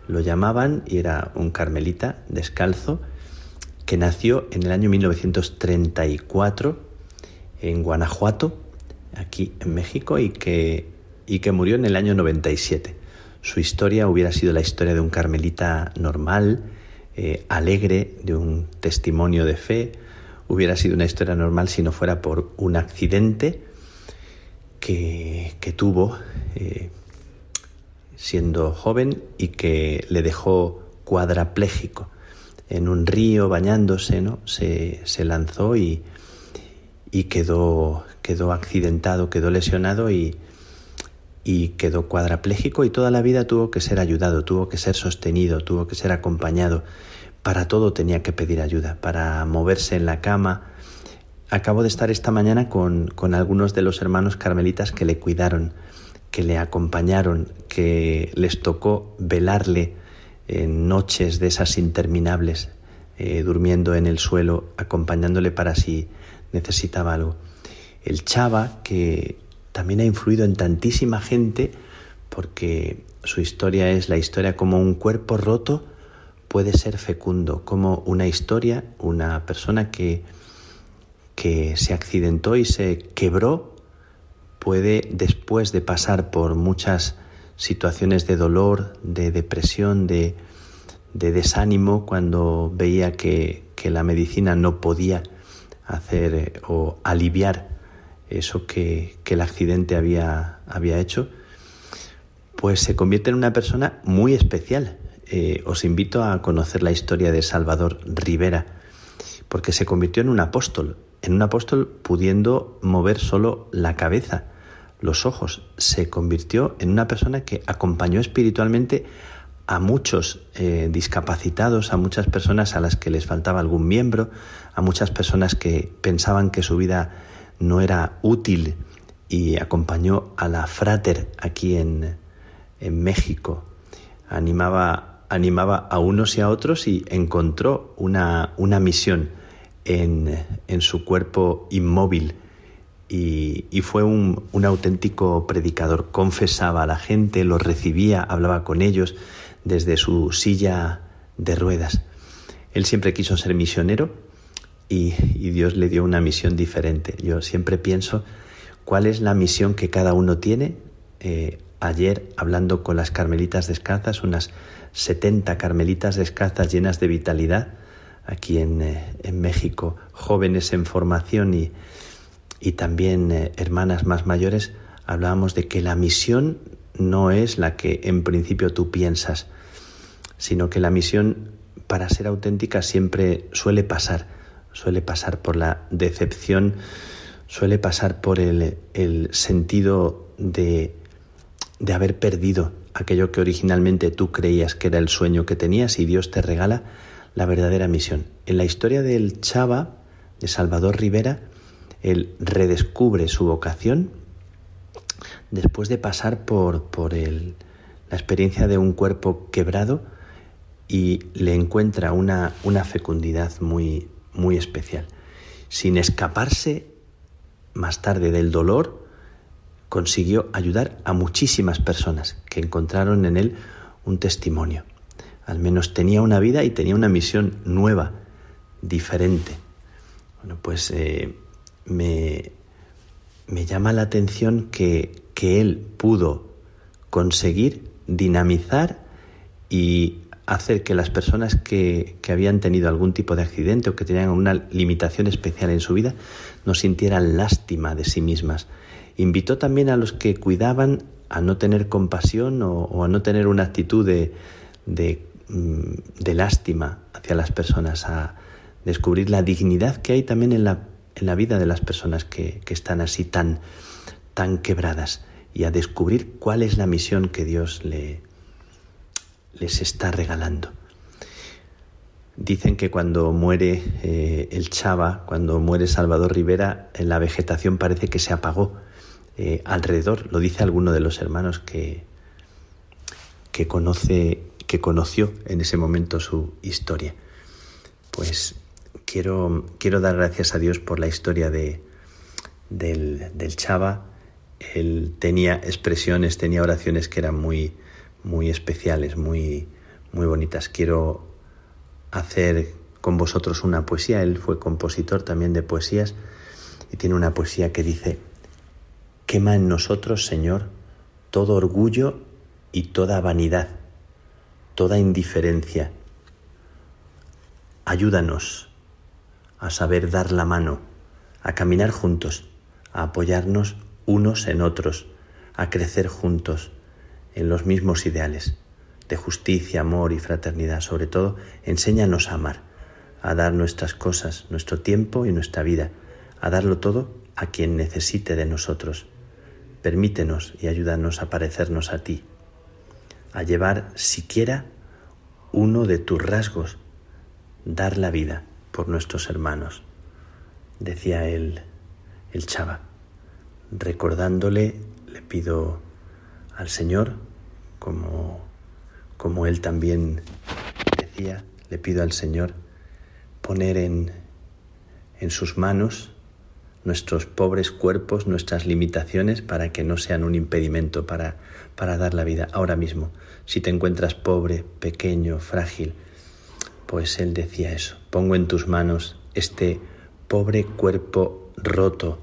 S4: lo llamaban y era un carmelita descalzo que nació en el año 1934 en Guanajuato, aquí en México, y que, y que murió en el año 97. Su historia hubiera sido la historia de un carmelita normal, eh, alegre, de un testimonio de fe. Hubiera sido una historia normal si no fuera por un accidente que, que tuvo eh, siendo joven y que le dejó cuadrapléjico. En un río bañándose, ¿no? Se, se lanzó y, y quedó, quedó accidentado, quedó lesionado y, y quedó cuadrapléjico y toda la vida tuvo que ser ayudado, tuvo que ser sostenido, tuvo que ser acompañado. Para todo tenía que pedir ayuda, para moverse en la cama. Acabo de estar esta mañana con, con algunos de los hermanos carmelitas que le cuidaron, que le acompañaron, que les tocó velarle en noches de esas interminables, eh, durmiendo en el suelo, acompañándole para si necesitaba algo. El Chava, que también ha influido en tantísima gente, porque su historia es la historia como un cuerpo roto puede ser fecundo, como una historia, una persona que, que se accidentó y se quebró, puede después de pasar por muchas situaciones de dolor, de depresión, de, de desánimo, cuando veía que, que la medicina no podía hacer eh, o aliviar eso que, el accidente había, había, hecho, pues se convierte en una persona muy especial. Eh, os invito a conocer la historia de Salvador Rivera, porque se convirtió en un apóstol, en un apóstol pudiendo mover solo la cabeza, los ojos. Se convirtió en una persona que acompañó espiritualmente a muchos eh, discapacitados, a muchas personas a las que les faltaba algún miembro, a muchas personas que pensaban que su vida no era útil y acompañó a la Frater aquí en, en México. Animaba, animaba a unos y a otros y encontró una, una misión en, en, su cuerpo inmóvil y, y fue un, un auténtico predicador. Confesaba a la gente, los recibía, hablaba con ellos desde su silla de ruedas. Él siempre quiso ser misionero y, Dios le dio una misión diferente. Yo siempre pienso cuál es la misión que cada uno tiene. Eh, ayer, hablando con las carmelitas descalzas, unas 70 carmelitas descalzas llenas de vitalidad, aquí en, eh, en México, jóvenes en formación y, y también eh, hermanas más mayores, hablábamos de que la misión no es la que en principio tú piensas, sino que la misión para ser auténtica siempre suele pasar, suele pasar por la decepción, suele pasar por el, sentido de, de haber perdido aquello que originalmente tú creías que era el sueño que tenías y Dios te regala la verdadera misión. En la historia del Chava, de Salvador Rivera, él redescubre su vocación después de pasar por, por el, la experiencia de un cuerpo quebrado y le encuentra una, una fecundidad muy, muy especial. Sin escaparse más tarde del dolor, consiguió ayudar a muchísimas personas que encontraron en él un testimonio. Al menos tenía una vida y tenía una misión nueva diferente. Bueno, pues eh, me, me, llama la atención que, que él pudo conseguir dinamizar y hacer que las personas que, que, habían tenido algún tipo de accidente o que tenían una limitación especial en su vida no sintieran lástima de sí mismas. Invitó también a los que cuidaban a no tener compasión o, a no tener una actitud de, mm, de, lástima hacia las personas, a descubrir la dignidad que hay también en la, en la vida de las personas que, que están así tan, tan quebradas y a descubrir cuál es la misión que Dios le, les está regalando. Dicen que cuando muere eh, el Chava, cuando muere Salvador Rivera, en la vegetación parece que se apagó eh, alrededor. Lo dice alguno de los hermanos que, que, conoce, que conoció en ese momento su historia. Pues quiero, quiero dar gracias a Dios por la historia de, del, Chava. Él tenía expresiones, tenía oraciones que eran muy, muy especiales, muy, muy bonitas. Quiero hacer con vosotros una poesía. Él fue compositor también de poesías y tiene una poesía que dice, quema en nosotros, Señor, todo orgullo y toda vanidad, toda indiferencia. Ayúdanos a saber dar la mano, a caminar juntos, a apoyarnos unos en otros, a crecer juntos en los mismos ideales de justicia, amor y fraternidad. Sobre todo, enséñanos a amar, a dar nuestras cosas, nuestro tiempo y nuestra vida, a darlo todo a quien necesite de nosotros. Permítenos y ayúdanos a parecernos a ti, a llevar siquiera uno de tus rasgos, dar la vida por nuestros hermanos, decía él, el chava. Recordándole, le pido al Señor, como como él también decía, le pido al Señor poner en, en sus manos nuestros pobres cuerpos, nuestras limitaciones, para que no sean un impedimento para, para dar la vida ahora mismo. Si te encuentras pobre, pequeño, frágil, pues él decía eso, pongo en tus manos este pobre cuerpo roto,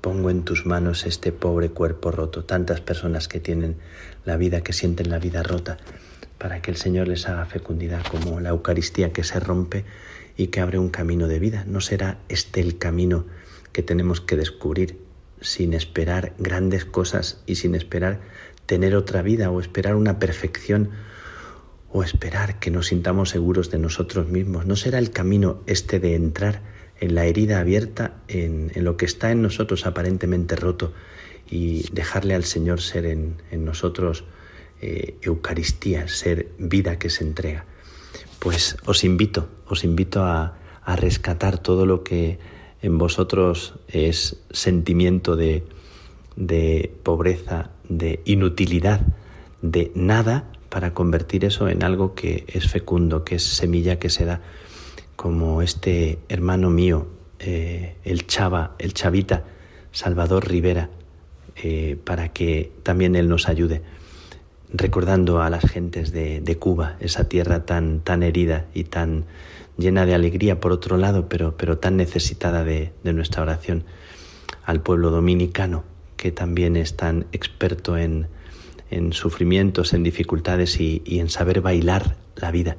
S4: pongo en tus manos este pobre cuerpo roto, tantas personas que tienen la vida, que sienten la vida rota, para que el Señor les haga fecundidad como la Eucaristía que se rompe y que abre un camino de vida. ¿No será este el camino que tenemos que descubrir sin esperar grandes cosas y sin esperar tener otra vida o esperar una perfección o esperar que nos sintamos seguros de nosotros mismos? ¿No será el camino este de entrar en la herida abierta, en, lo que está en nosotros aparentemente roto y dejarle al Señor ser en, nosotros eh, Eucaristía, ser vida que se entrega. Pues os invito, os invito a, rescatar todo lo que en vosotros es sentimiento de, de pobreza, de inutilidad, de nada, para convertir eso en algo que es fecundo, que es semilla que se da como este hermano mío, eh, el Chava, el Chavita, Salvador Rivera, eh, para que también él nos ayude, recordando a las gentes de, Cuba, esa tierra tan, tan herida y tan llena de alegría por otro lado, pero, pero tan necesitada de, nuestra oración, al pueblo dominicano, que también es tan experto en, sufrimientos, en dificultades y en saber bailar la vida.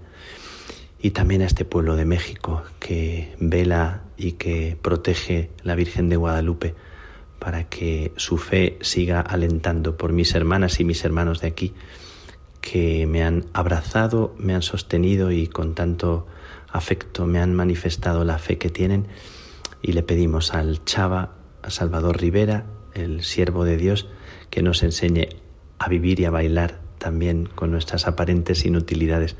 S4: Y también a este pueblo de México que vela y que protege la Virgen de Guadalupe para que su fe siga alentando por mis hermanas y mis hermanos de aquí que me han abrazado, me han sostenido y con tanto afecto me han manifestado la fe que tienen. Y le pedimos al Chava, a Salvador Rivera, el siervo de Dios, que nos enseñe a vivir y a bailar también con nuestras aparentes inutilidades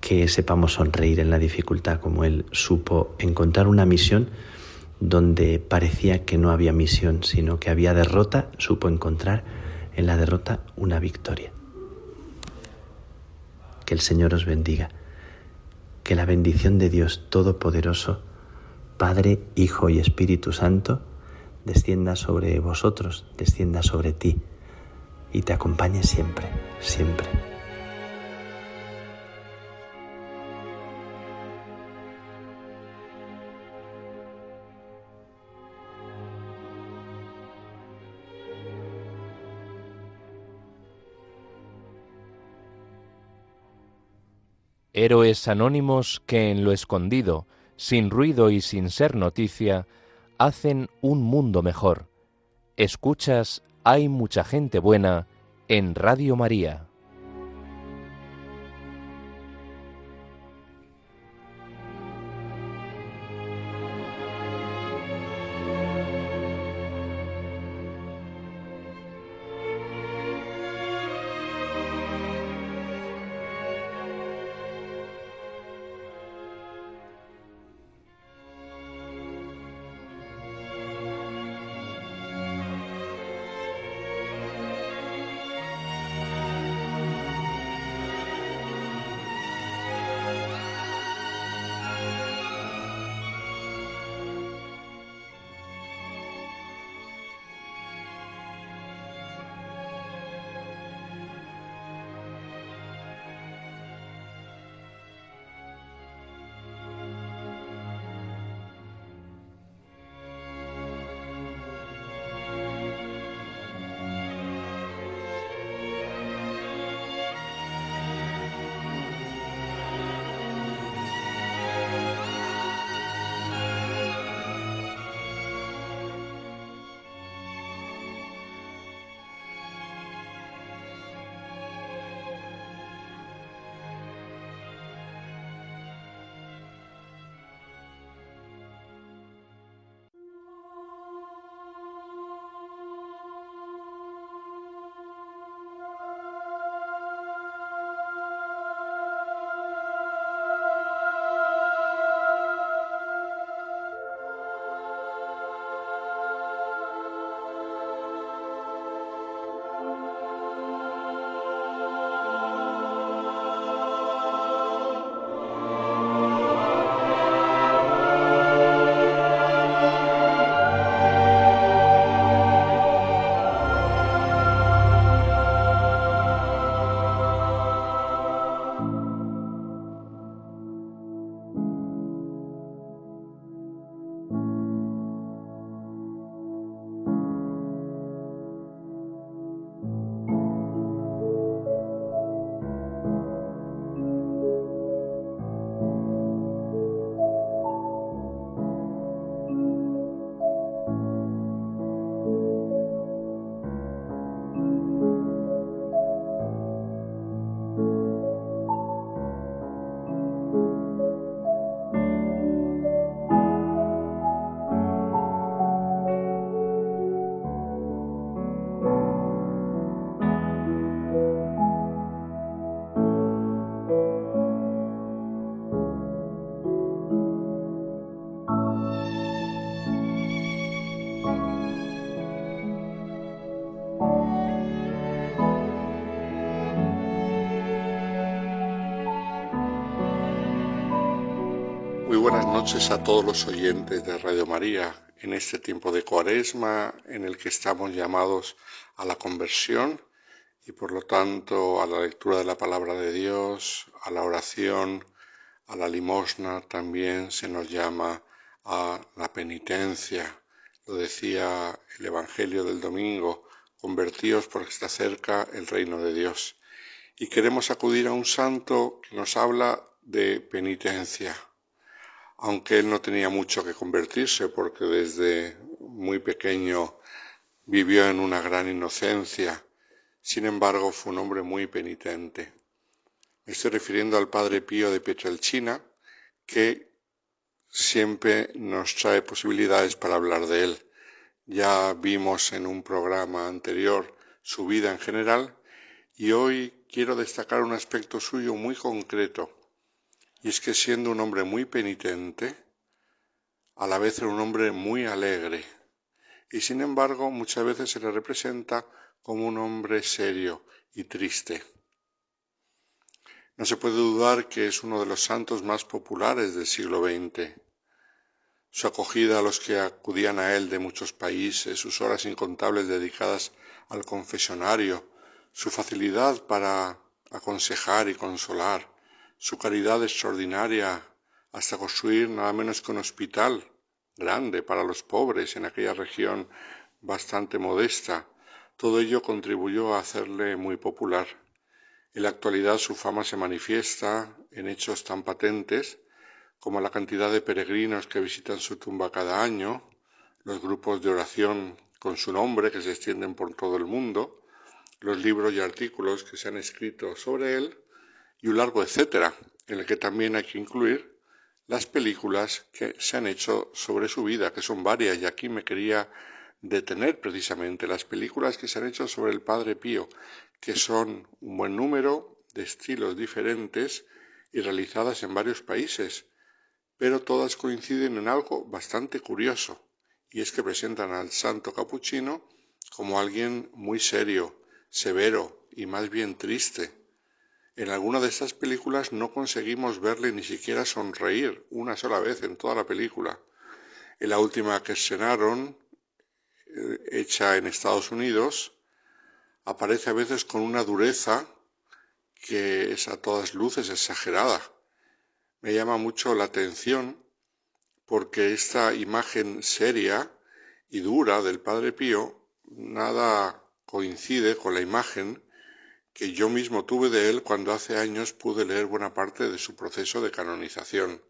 S4: que sepamos sonreír en la dificultad como Él supo encontrar una misión donde parecía que no había misión, sino que había derrota, supo encontrar en la derrota una victoria. Que el Señor os bendiga, que la bendición de Dios Todopoderoso, Padre, Hijo y Espíritu Santo, descienda sobre vosotros, descienda sobre ti y te acompañe siempre, siempre.
S5: Héroes anónimos que en lo escondido, sin ruido y sin ser noticia, hacen un mundo mejor. Escuchas, hay mucha gente buena en Radio María.
S6: Noches a todos los oyentes de Radio María en este tiempo de cuaresma en el que estamos llamados a la conversión y por lo tanto a la lectura de la palabra de Dios, a la oración, a la limosna, también se nos llama a la penitencia. Lo decía el Evangelio del domingo, convertíos porque está cerca el reino de Dios. Y queremos acudir a un santo que nos habla de penitencia aunque él no tenía mucho que convertirse porque desde muy pequeño vivió en una gran inocencia, sin embargo fue un hombre muy penitente. Me estoy refiriendo al padre Pío de Pietrelcina, que siempre nos trae posibilidades para hablar de él. Ya vimos en un programa anterior su vida en general y hoy quiero destacar un aspecto suyo muy concreto y es que siendo un hombre muy penitente, a la vez era un hombre muy alegre, y sin embargo muchas veces se le representa como un hombre serio y triste. No se puede dudar que es uno de los santos más populares del siglo XX. Su acogida a los que acudían a él de muchos países, sus horas incontables dedicadas al confesionario, su facilidad para aconsejar y consolar, su caridad extraordinaria hasta construir nada menos que un hospital grande para los pobres en aquella región bastante modesta. Todo ello contribuyó a hacerle muy popular. En la actualidad su fama se manifiesta en hechos tan patentes como la cantidad de peregrinos que visitan su tumba cada año, los grupos de oración con su nombre que se extienden por todo el mundo, los libros y artículos que se han escrito sobre él y un largo etcétera, en el que también hay que incluir las películas que se han hecho sobre su vida, que son varias, y aquí me quería detener precisamente las películas que se han hecho sobre el Padre Pío, que son un buen número de estilos diferentes y realizadas en varios países, pero todas coinciden en algo bastante curioso, y es que presentan al santo capuchino como alguien muy serio, severo y más bien triste. En alguna de estas películas no conseguimos verle ni siquiera sonreír una sola vez en toda la película. En la última que estrenaron, eh, hecha en Estados Unidos, aparece a veces con una dureza que es a todas luces exagerada. Me llama mucho la atención porque esta imagen seria y dura del Padre Pío nada coincide con la imagen que yo mismo tuve de él cuando hace años pude leer buena parte de su proceso de canonización.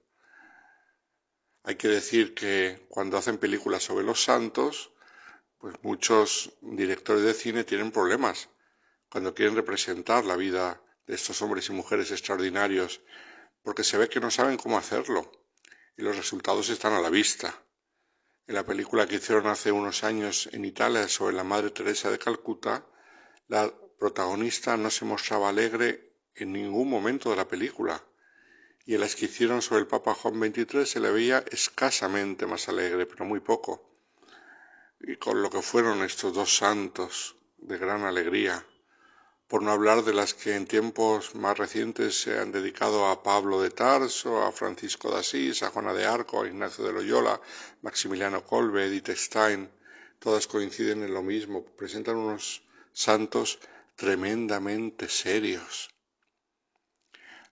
S6: Hay que decir que cuando hacen películas sobre los santos, pues muchos directores de cine tienen problemas cuando quieren representar la vida de estos hombres y mujeres extraordinarios, porque se ve que no saben cómo hacerlo y los resultados están a la vista. En la película que hicieron hace unos años en Italia sobre la Madre Teresa de Calcuta, la protagonista no se mostraba alegre en ningún momento de la película, y en las que hicieron sobre el Papa Juan XXIII se le veía escasamente más alegre, pero muy poco, y con lo que fueron estos dos santos de gran alegría por no hablar de las que en tiempos más recientes se han dedicado a Pablo de Tarso, a Francisco de Asís, a Juana de Arco, a Ignacio de Loyola, Maximiliano Kolbe, Edith Stein, todas coinciden en lo mismo, presentan unos santos tremendamente serios.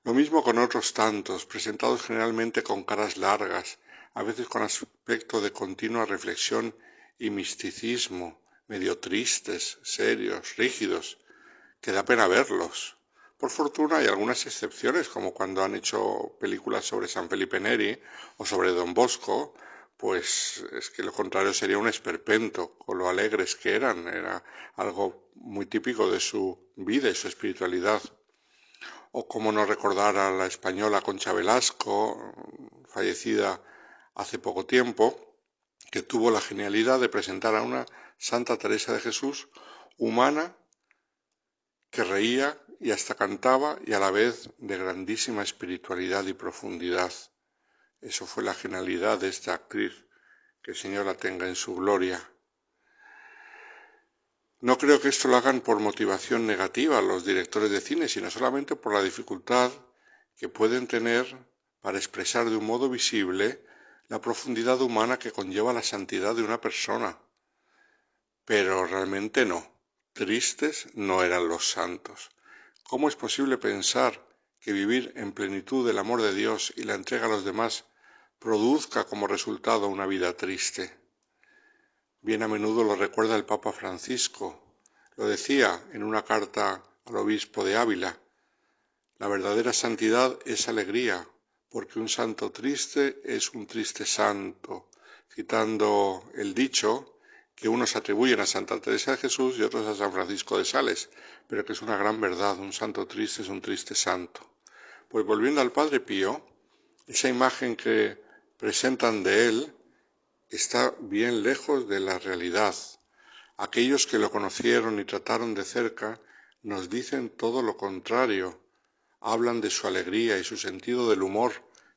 S6: Lo mismo con otros tantos, presentados generalmente con caras largas, a veces con aspecto de continua reflexión y misticismo, medio tristes, serios, rígidos, que da pena verlos. Por fortuna hay algunas excepciones, como cuando han hecho películas sobre San Felipe Neri o sobre Don Bosco, pues es que lo contrario sería un esperpento, con lo alegres que eran, era algo muy típico de su vida y su espiritualidad. O como no recordar a la española Concha Velasco, fallecida hace poco tiempo, que tuvo la genialidad de presentar a una Santa Teresa de Jesús humana que reía y hasta cantaba y a la vez de grandísima espiritualidad y profundidad. Eso fue la genialidad de esta actriz, que el Señor la tenga en su gloria. No creo que esto lo hagan por motivación negativa los directores de cine, sino solamente por la dificultad que pueden tener para expresar de un modo visible la profundidad humana que conlleva la santidad de una persona. Pero realmente no. Tristes no eran los santos. ¿Cómo es posible pensar que vivir en plenitud del amor de Dios y la entrega a los demás produzca como resultado una vida triste? Bien a menudo lo recuerda el Papa Francisco. Lo decía en una carta al obispo de Ávila. La verdadera santidad es alegría, porque un santo triste es un triste santo, citando el dicho que unos atribuyen a Santa Teresa de Jesús y otros a San Francisco de Sales, pero que es una gran verdad, un santo triste es un triste santo. Pues volviendo al Padre Pío, esa imagen que presentan de él está bien lejos de la realidad. Aquellos que lo conocieron y trataron de cerca nos dicen todo lo contrario. Hablan de su alegría y su sentido del humor,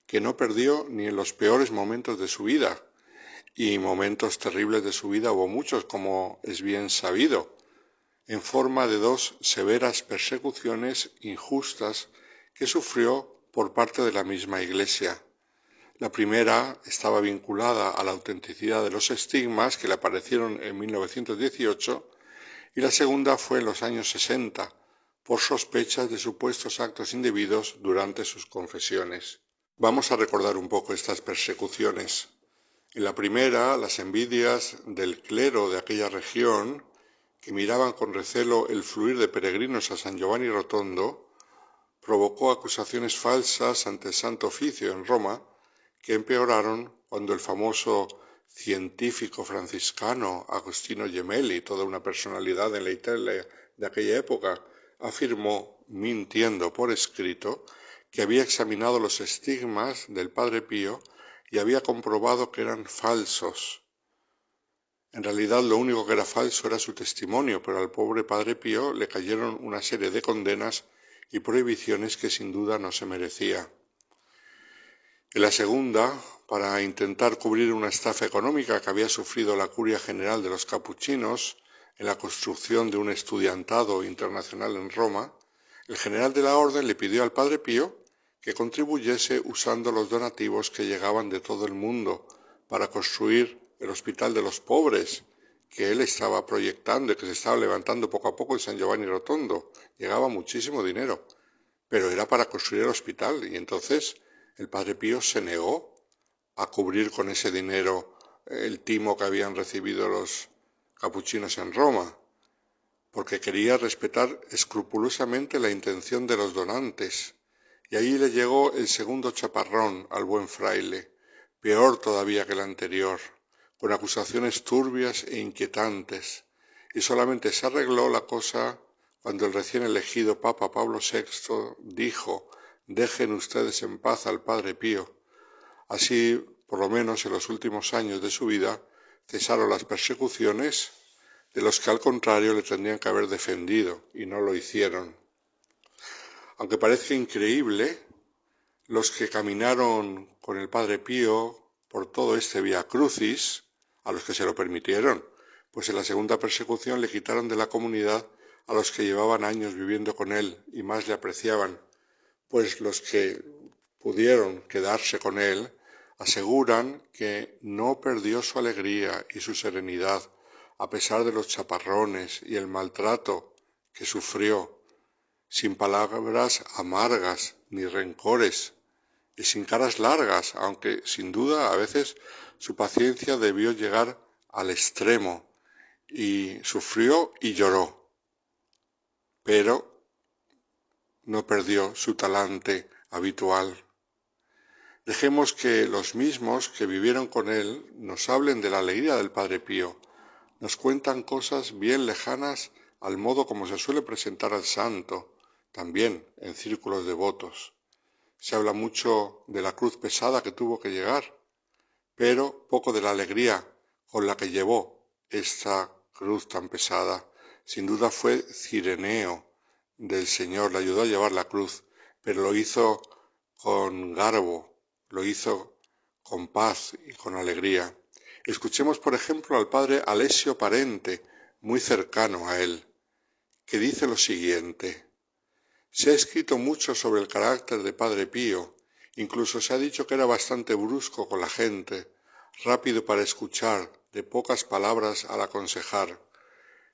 S6: que no perdió ni en los peores momentos de su vida, y momentos terribles de su vida hubo muchos, como es bien sabido, en forma de dos severas persecuciones injustas que sufrió por parte de la misma Iglesia. La primera estaba vinculada a la autenticidad de los estigmas que le aparecieron en 1918 y la segunda fue en los años 60 por sospechas de supuestos actos indebidos durante sus confesiones. Vamos a recordar un poco estas persecuciones. En la primera, las envidias del clero de aquella región, que miraban con recelo el fluir de peregrinos a San Giovanni Rotondo, provocó acusaciones falsas ante el Santo Oficio en Roma que empeoraron cuando el famoso científico franciscano Agostino Gemelli, toda una personalidad en la Italia de aquella época, afirmó, mintiendo por escrito, que había examinado los estigmas del Padre Pío y había comprobado que eran falsos. En realidad lo único que era falso era su testimonio, pero al pobre Padre Pío le cayeron una serie de condenas y prohibiciones que sin duda no se merecía. En la segunda, para intentar cubrir una estafa económica que había sufrido la curia general de los capuchinos en la construcción de un estudiantado internacional en Roma, el general de la orden le pidió al Padre Pío que contribuyese usando los donativos que llegaban de todo el mundo para construir el Hospital de los Pobres, que él estaba proyectando y que se estaba levantando poco a poco en San Giovanni Rotondo. Llegaba muchísimo dinero, pero era para construir el hospital y entonces el Padre Pío se negó a cubrir con ese dinero el timo que habían recibido los capuchinos en Roma, porque quería respetar escrupulosamente la intención de los donantes. Y ahí le llegó el segundo chaparrón al buen fraile, peor todavía que el anterior con acusaciones turbias e inquietantes, y solamente se arregló la cosa cuando el recién elegido Papa Pablo VI dijo dejen ustedes en paz al Padre Pío. Así, por lo menos en los últimos años de su vida, cesaron las persecuciones de los que al contrario le tendrían que haber defendido, y no lo hicieron. Aunque parezca increíble, los que caminaron con el Padre Pío por todo este Via Crucis, a los que se lo permitieron, pues en la segunda persecución le quitaron de la comunidad a los que llevaban años viviendo con él y más le apreciaban, pues los que pudieron quedarse con él aseguran que no perdió su alegría y su serenidad a pesar de los chaparrones y el maltrato que sufrió, sin palabras amargas ni rencores, y sin caras largas, aunque sin duda a veces su paciencia debió llegar al extremo y sufrió y lloró, pero no perdió su talante habitual. Dejemos que los mismos que vivieron con él nos hablen de la alegría del Padre Pío, nos cuentan cosas bien lejanas al modo como se suele presentar al santo, también en círculos devotos. Se habla mucho de la cruz pesada que tuvo que llegar, pero poco de la alegría con la que llevó esta cruz tan pesada. Sin duda fue Cireneo del Señor, le ayudó a llevar la cruz, pero lo hizo con garbo, lo hizo con paz y con alegría. Escuchemos, por ejemplo, al padre Alessio Parente, muy cercano a él, que dice lo siguiente. Se ha escrito mucho sobre el carácter de Padre Pío, Incluso se ha dicho que era bastante brusco con la gente, rápido para escuchar, de pocas palabras al aconsejar.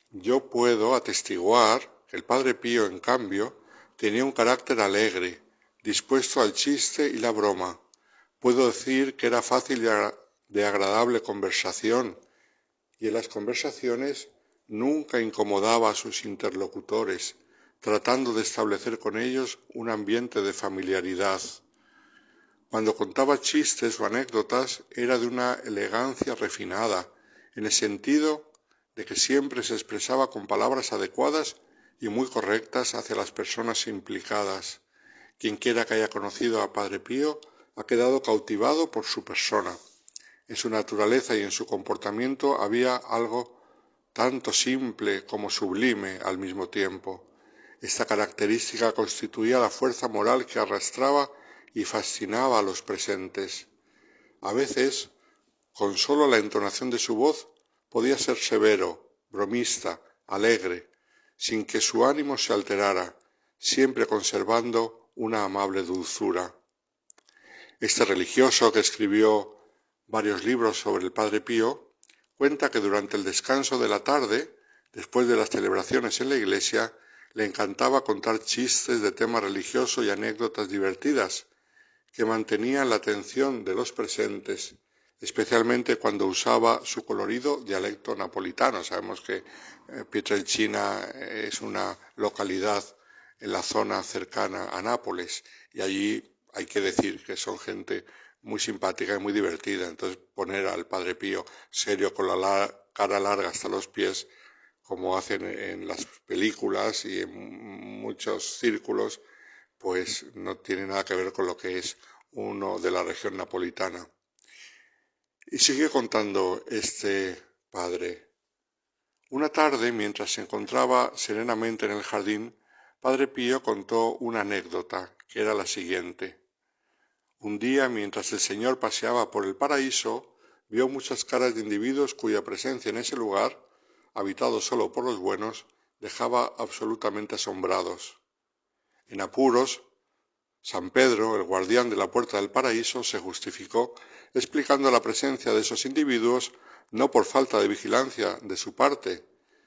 S6: Yo puedo atestiguar el Padre Pío, en cambio, tenía un carácter alegre, dispuesto al chiste y la broma. Puedo decir que era fácil de agradable conversación, y en las conversaciones nunca incomodaba a sus interlocutores, tratando de establecer con ellos un ambiente de familiaridad. Cuando contaba chistes o anécdotas era de una elegancia refinada, en el sentido de que siempre se expresaba con palabras adecuadas y muy correctas hacia las personas implicadas. Quien quiera que haya conocido a Padre Pío ha quedado cautivado por su persona. En su naturaleza y en su comportamiento había algo tanto simple como sublime al mismo tiempo. Esta característica constituía la fuerza moral que arrastraba y fascinaba a los presentes. A veces, con sólo la entonación de su voz, podía ser severo, bromista, alegre, sin que su ánimo se alterara, siempre conservando una amable dulzura. Este religioso, que escribió varios libros sobre el Padre Pío, cuenta que durante el descanso de la tarde, después de las celebraciones en la iglesia, le encantaba contar chistes de tema religioso y anécdotas divertidas, que mantenía la atención de los presentes, especialmente cuando usaba su colorido dialecto napolitano. Sabemos que eh, Pietrelcina es una localidad en la zona cercana a Nápoles y allí hay que decir que son gente muy simpática y muy divertida. Entonces poner al Padre Pío serio con la cara larga hasta los pies, como hacen en las películas y en muchos círculos, pues no tiene nada que ver con lo que es uno de la región napolitana. Y sigue contando este padre. Una tarde, mientras se encontraba serenamente en el jardín, Padre Pío contó una anécdota, que era la siguiente. Un día, mientras el Señor paseaba por el paraíso, vio muchas caras de individuos cuya presencia en ese lugar, habitado solo por los buenos, dejaba absolutamente asombrados. En apuros, San Pedro, el guardián de la puerta del paraíso, se justificó explicando la presencia de esos individuos no por falta de vigilancia de su parte,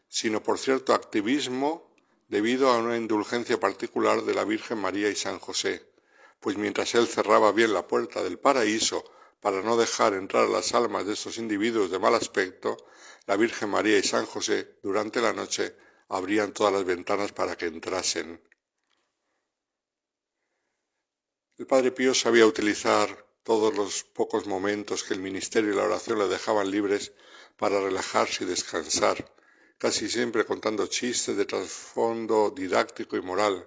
S6: sino por cierto activismo debido a una indulgencia particular de la Virgen María y San José, pues mientras él cerraba bien la puerta del paraíso para no dejar entrar las almas de esos individuos de mal aspecto, la Virgen María y San José durante la noche abrían todas las ventanas para que entrasen. El Padre Pío sabía utilizar todos los pocos momentos que el ministerio y la oración le dejaban libres para relajarse y descansar, casi siempre contando chistes de trasfondo didáctico y moral.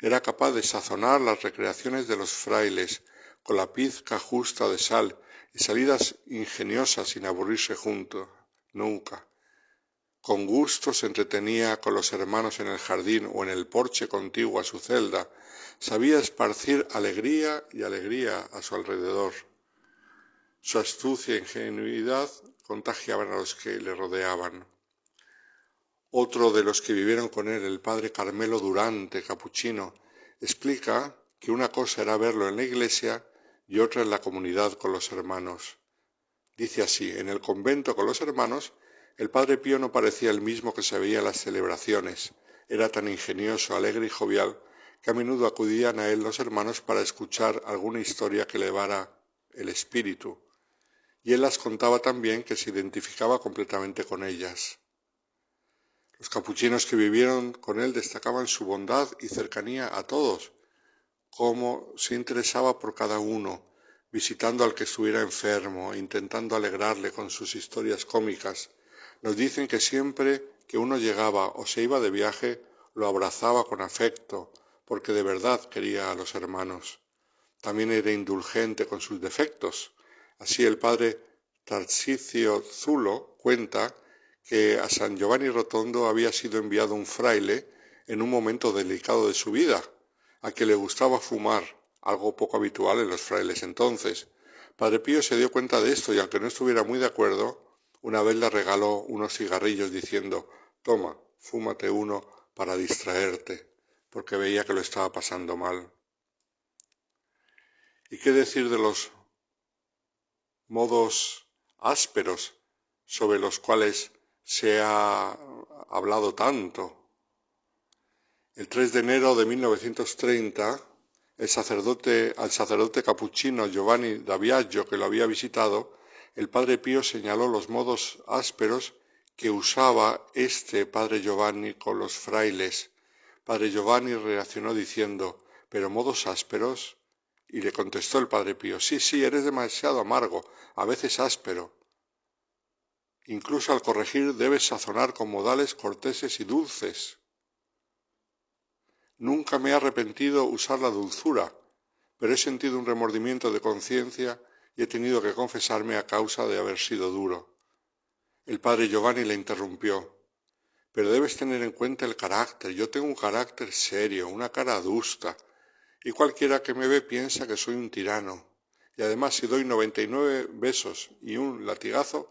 S6: Era capaz de sazonar las recreaciones de los frailes con la pizca justa de sal y salidas ingeniosas sin aburrirse junto, nunca. Con gusto se entretenía con los hermanos en el jardín o en el porche contiguo a su celda. Sabía esparcir alegría y alegría a su alrededor. Su astucia e ingenuidad contagiaban a los que le rodeaban. Otro de los que vivieron con él, el padre Carmelo Durante, capuchino, explica que una cosa era verlo en la iglesia y otra en la comunidad con los hermanos. Dice así, en el convento con los hermanos, el padre Pío no parecía el mismo que se veía en las celebraciones. Era tan ingenioso, alegre y jovial que a menudo acudían a él los hermanos para escuchar alguna historia que elevara el espíritu. Y él las contaba tan bien que se identificaba completamente con ellas. Los capuchinos que vivieron con él destacaban su bondad y cercanía a todos, cómo se interesaba por cada uno, visitando al que estuviera enfermo, intentando alegrarle con sus historias cómicas. Nos dicen que siempre que uno llegaba o se iba de viaje, lo abrazaba con afecto, porque de verdad quería a los hermanos. También era indulgente con sus defectos. Así el padre Tarsicio Zulo cuenta que a San Giovanni Rotondo había sido enviado un fraile en un momento delicado de su vida, a que le gustaba fumar, algo poco habitual en los frailes entonces. Padre Pío se dio cuenta de esto y aunque no estuviera muy de acuerdo, una vez le regaló unos cigarrillos diciendo Toma, fúmate uno para distraerte, porque veía que lo estaba pasando mal. ¿Y qué decir de los modos ásperos sobre los cuales se ha hablado tanto. El 3 de enero de 1930, el sacerdote, al sacerdote capuchino Giovanni da Biagio, que lo había visitado, el padre Pío señaló los modos ásperos que usaba este padre Giovanni con los frailes. Padre Giovanni reaccionó diciendo, ¿pero modos ásperos? Y le contestó el padre Pío, sí, sí, eres demasiado amargo, a veces áspero. Incluso al corregir debes sazonar con modales corteses y dulces. Nunca me he arrepentido usar la dulzura, pero he sentido un remordimiento de conciencia y he tenido que confesarme a causa de haber sido duro. El padre Giovanni le interrumpió. Pero debes tener en cuenta el carácter. Yo tengo un carácter serio, una cara adusta, y cualquiera que me ve piensa que soy un tirano. Y además si doy noventa y nueve besos y un latigazo,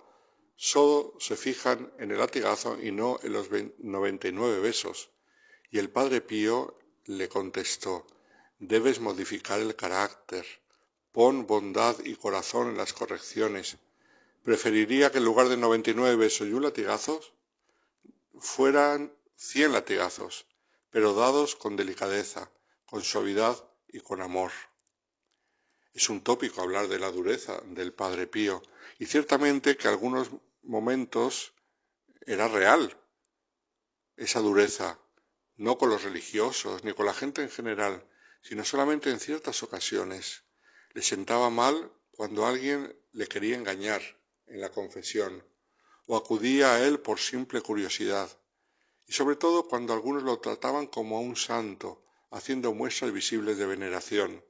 S6: solo se fijan en el latigazo y no en los noventa y nueve besos. Y el padre Pío le contestó, debes modificar el carácter, pon bondad y corazón en las correcciones. Preferiría que en lugar de noventa y nueve besos y un latigazo fueran cien latigazos, pero dados con delicadeza, con suavidad y con amor. Es un tópico hablar de la dureza del Padre Pío, y ciertamente que algunos momentos era real esa dureza. no con los religiosos ni con la gente en general, sino solamente en ciertas ocasiones. Le sentaba mal cuando alguien le quería engañar en la confesión o acudía a él por simple curiosidad, y sobre todo cuando algunos lo trataban como a un santo, haciendo muestras visibles de veneración.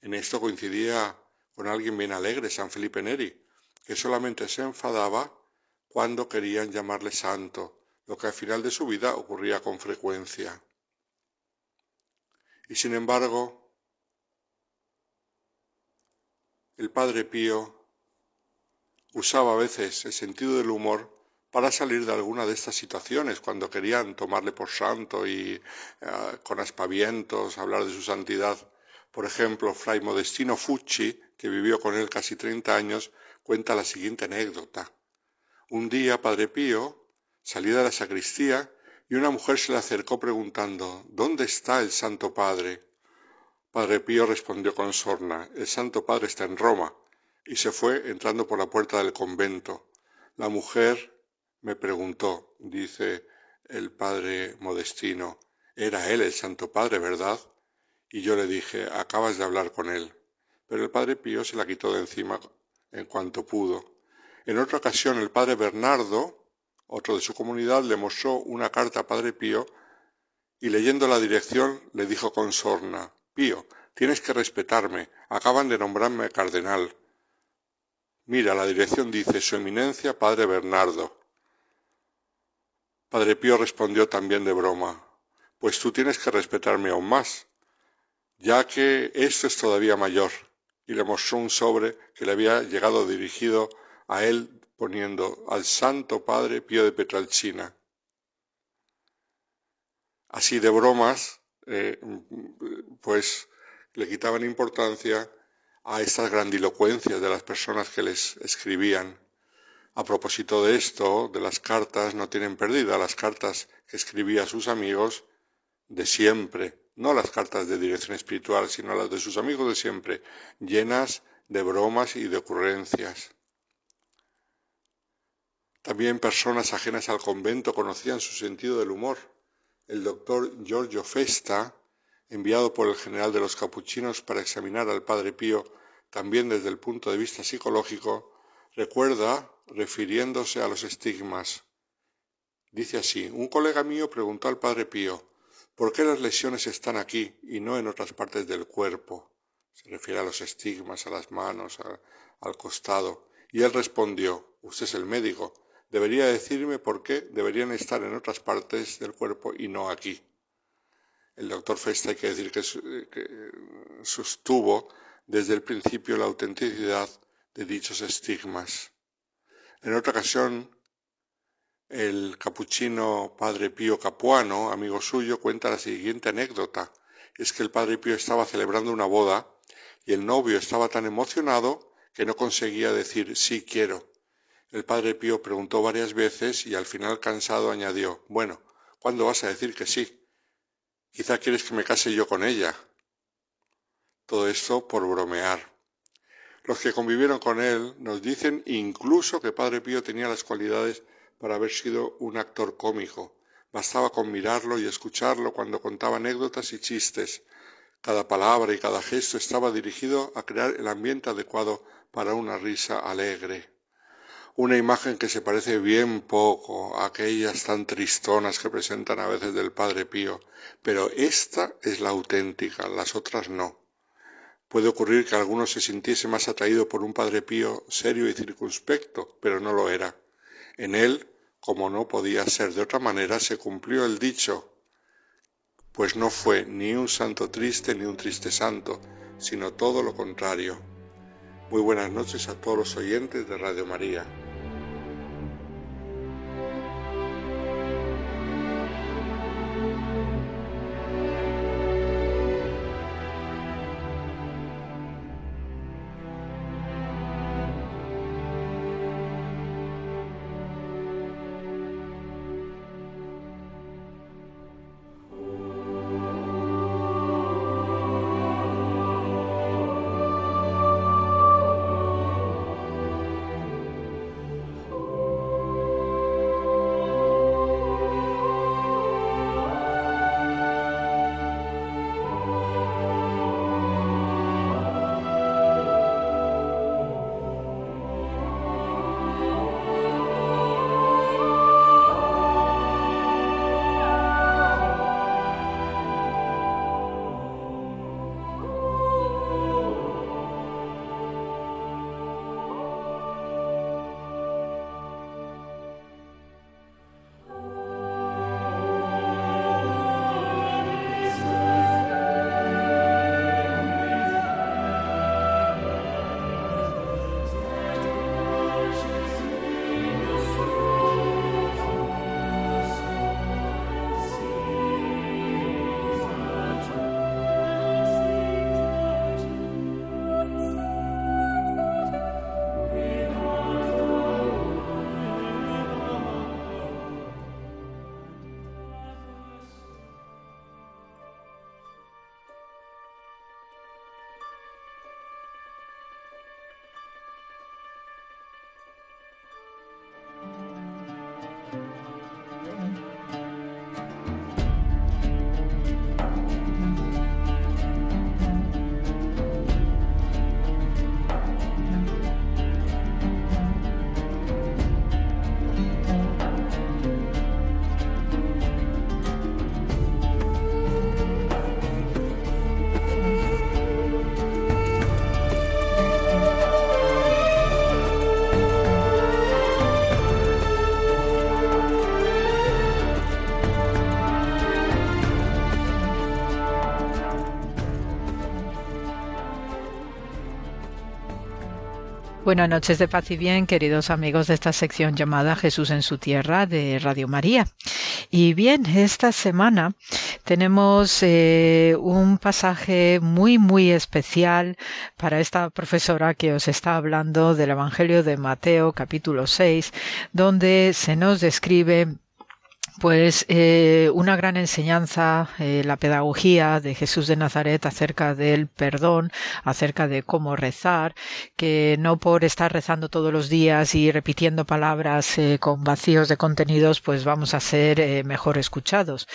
S6: En esto coincidía con alguien bien alegre, San Felipe Neri, que solamente se enfadaba cuando querían llamarle santo, lo que al final de su vida ocurría con frecuencia. Y sin embargo, el Padre Pío usaba a veces el sentido del humor para salir de alguna de estas situaciones, cuando querían tomarle por santo y eh, con aspavientos hablar de su santidad. Por ejemplo, Fray Modestino Fucci, que vivió con él casi 30 años, cuenta la siguiente anécdota. Un día, Padre Pío salió de la sacristía y una mujer se le acercó preguntando ¿Dónde está el Santo Padre? Padre Pío respondió con sorna El Santo Padre está en Roma y se fue entrando por la puerta del convento. La mujer me preguntó, dice el padre Modestino, era él el Santo Padre, ¿verdad? Y yo le dije, acabas de hablar con él. Pero el padre Pío se la quitó de encima en cuanto pudo. En otra ocasión el padre Bernardo, otro de su comunidad, le mostró una carta a padre Pío y leyendo la dirección le dijo con sorna, Pío, tienes que respetarme, acaban de nombrarme cardenal. Mira, la dirección dice Su Eminencia Padre Bernardo. Padre Pío respondió también de broma, pues tú tienes que respetarme aún más, ya que esto es todavía mayor, y le mostró un sobre que le había llegado dirigido a él poniendo al Santo Padre Pío de Petralcina. Así de bromas, eh, pues le quitaban importancia a estas grandilocuencias de las personas que les escribían. A propósito de esto, de las cartas, no tienen perdida las cartas que escribía a sus amigos de siempre, no las cartas de dirección espiritual, sino las de sus amigos de siempre, llenas de bromas y de ocurrencias. También personas ajenas al convento conocían su sentido del humor. El doctor Giorgio Festa enviado por el general de los capuchinos para examinar al padre Pío también desde el punto de vista psicológico, recuerda, refiriéndose a los estigmas. Dice así, un colega mío preguntó al padre Pío, ¿por qué las lesiones están aquí y no en otras partes del cuerpo? Se refiere a los estigmas, a las manos, al costado. Y él respondió, usted es el médico, debería decirme por qué deberían estar en otras partes del cuerpo y no aquí el doctor Festa hay que decir que, sostuvo desde el principio la autenticidad de dichos estigmas. En otra ocasión, el capuchino padre Pío Capuano, amigo suyo, cuenta la siguiente anécdota. Es que el padre Pío estaba celebrando una boda y el novio estaba tan emocionado que no conseguía decir sí quiero. El padre Pío preguntó varias veces y al final cansado añadió, bueno, ¿cuándo vas a decir que sí? Quizá quieres que me case yo con ella. Todo esto por bromear. Los que convivieron con él nos dicen incluso que Padre Pío tenía las cualidades para haber sido un actor cómico. Bastaba con mirarlo y escucharlo cuando contaba anécdotas y chistes. Cada palabra y cada gesto estaba dirigido a crear el ambiente adecuado para una risa alegre una imagen que se parece bien poco a aquellas tan tristonas que presentan a veces del Padre Pío, pero esta es la auténtica, las otras no. Puede ocurrir que alguno se sintiese más atraído por un Padre Pío serio y circunspecto, pero no lo era. En él, como no podía ser de otra manera, se cumplió el dicho, pues no fue ni un santo triste ni un triste santo, sino todo lo contrario. Muy buenas noches a todos los oyentes de Radio María.
S7: Buenas noches de paz y bien, queridos amigos de esta sección llamada Jesús en su tierra de Radio María. Y bien, esta semana tenemos eh, un pasaje muy, muy especial para esta profesora que os está hablando del Evangelio de Mateo capítulo 6, donde se nos describe pues eh, una gran enseñanza, eh, la pedagogía de Jesús de Nazaret acerca del perdón, acerca de cómo rezar, que no por estar rezando todos los días y repitiendo palabras eh, con vacíos de contenidos, pues vamos a ser mejor escuchados.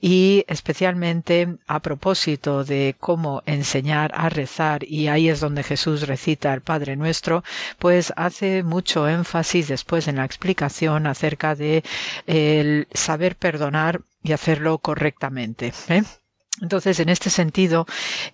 S7: Y especialmente a propósito de cómo enseñar a rezar, y ahí es donde Jesús recita el Padre Nuestro, pues hace mucho énfasis después en la explicación acerca de el saber perdonar y hacerlo correctamente. ¿eh? Entonces, en este sentido,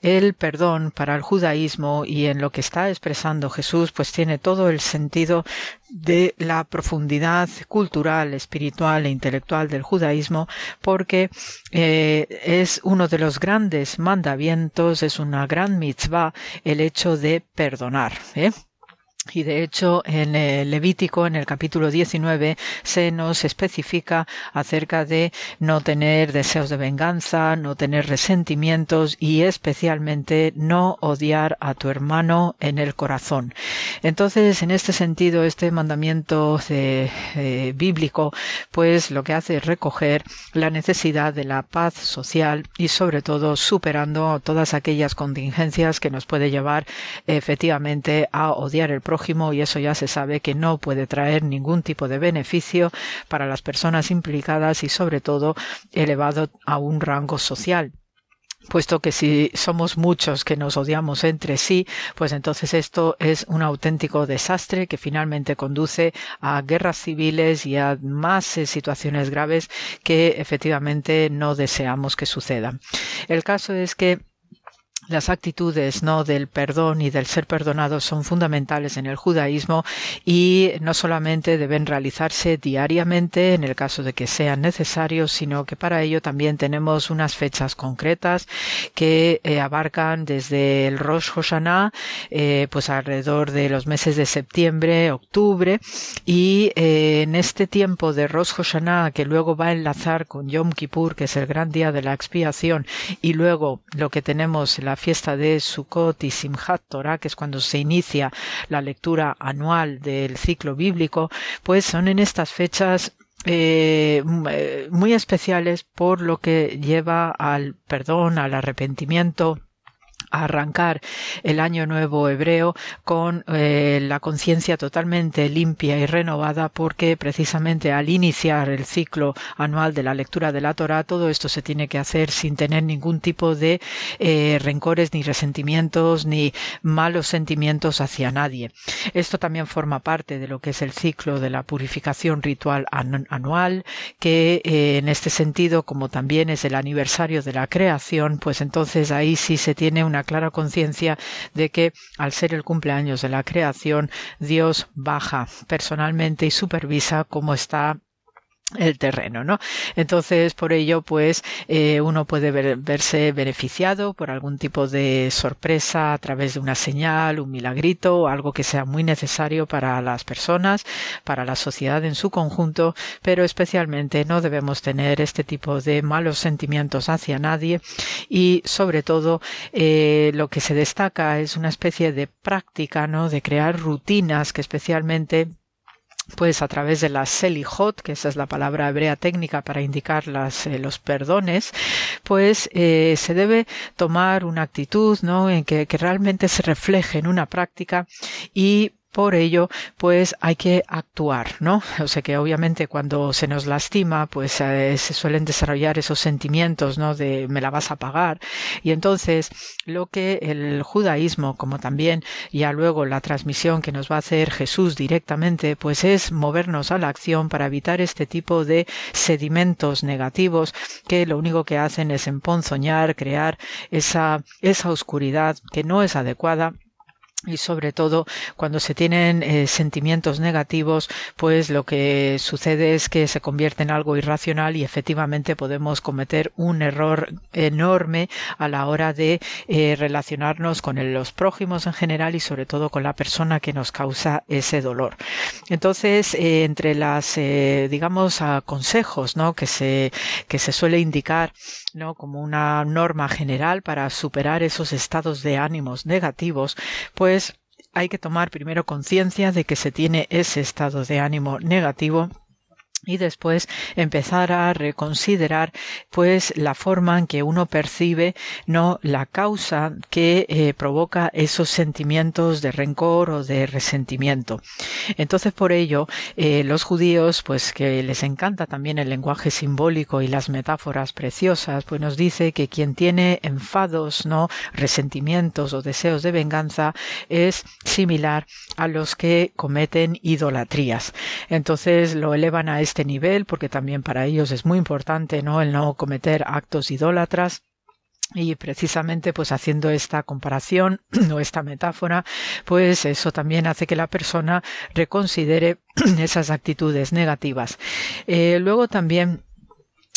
S7: el perdón para el judaísmo y en lo que está expresando Jesús, pues tiene todo el sentido de la profundidad cultural, espiritual e intelectual del judaísmo, porque eh, es uno de los grandes mandamientos, es una gran mitzvah el hecho de perdonar. ¿eh? Y de hecho, en el Levítico, en el capítulo 19, se nos especifica acerca de no tener deseos de venganza, no tener resentimientos y especialmente no odiar a tu hermano en el corazón. Entonces, en este sentido, este mandamiento bíblico, pues lo que hace es recoger la necesidad de la paz social y sobre todo superando todas aquellas contingencias que nos puede llevar efectivamente a odiar el y eso ya se sabe que no puede traer ningún tipo de beneficio para las personas implicadas y sobre todo elevado a un rango social puesto que si somos muchos que nos odiamos entre sí, pues entonces esto es un auténtico desastre que finalmente conduce a guerras civiles y a más eh, situaciones graves que efectivamente no deseamos que sucedan. El caso es que las actitudes no del perdón y del ser perdonado son fundamentales en el judaísmo y no solamente deben realizarse diariamente en el caso de que sean necesarios, sino que para ello también tenemos unas fechas concretas que eh, abarcan desde el Rosh Hashanah, eh, pues alrededor de los meses de septiembre, octubre y eh, en este tiempo de Rosh Hashanah que luego va a enlazar con Yom Kippur, que es el gran día de la expiación y luego lo que tenemos la fiesta de Sukkot y Simchat Torah, que es cuando se inicia la lectura anual del ciclo bíblico, pues son en estas fechas eh, eh, muy especiales por lo que lleva al perdón, al arrepentimiento, arrancar el año nuevo hebreo con eh, la conciencia totalmente limpia y renovada porque precisamente al iniciar el ciclo anual de la lectura de la Torah todo esto se tiene que hacer sin tener ningún tipo de eh, rencores ni resentimientos ni malos sentimientos hacia nadie. Esto también forma parte de lo que es el ciclo de la purificación ritual anual que eh, en este sentido como también es el aniversario de la creación pues entonces ahí sí se tiene una clara conciencia de que al ser el cumpleaños de la creación, Dios baja personalmente y supervisa cómo está el terreno, ¿no? Entonces, por ello, pues eh, uno puede verse beneficiado por algún tipo de sorpresa a través de una señal, un milagrito algo que sea muy necesario para las personas, para la sociedad en su conjunto, pero especialmente no debemos tener este tipo de malos sentimientos hacia nadie y, sobre todo, eh, lo que se destaca es una especie de práctica, ¿no? De crear rutinas que especialmente pues a través de la selijot, que esa es la palabra hebrea técnica para indicar las, eh, los perdones, pues eh, se debe tomar una actitud ¿no? en que, que realmente se refleje en una práctica y por ello, pues hay que actuar, ¿no? O sea que obviamente cuando se nos lastima, pues eh, se suelen desarrollar esos sentimientos, ¿no? De me la vas a pagar. Y entonces, lo que el judaísmo, como también ya luego la transmisión que nos va a hacer Jesús directamente, pues es movernos a la acción para evitar este tipo de sedimentos negativos que lo único que hacen es emponzoñar, crear esa, esa oscuridad que no es adecuada y sobre todo cuando se tienen eh, sentimientos negativos, pues lo que sucede es que se convierte en algo irracional y efectivamente podemos cometer un error enorme a la hora de eh, relacionarnos con los prójimos en general y sobre todo con la persona que nos causa ese dolor. Entonces, eh, entre las, digamos, consejos, ¿no? Que se, que se suele indicar, ¿no? Como una norma general para superar esos estados de ánimos negativos, pues hay que tomar primero conciencia de que se tiene ese estado de ánimo negativo y después empezar a reconsiderar pues la forma en que uno percibe no la causa que eh, provoca esos sentimientos de rencor o de resentimiento. Entonces por ello eh, los judíos pues que les encanta también el lenguaje simbólico y las metáforas preciosas pues nos dice que quien tiene enfados no resentimientos o deseos de venganza es similar a los que cometen idolatrías. Entonces lo elevan a este este nivel, porque también para ellos es muy importante ¿no? el no cometer actos idólatras. Y precisamente pues haciendo esta comparación o esta metáfora, pues eso también hace que la persona reconsidere esas actitudes negativas. Eh, luego también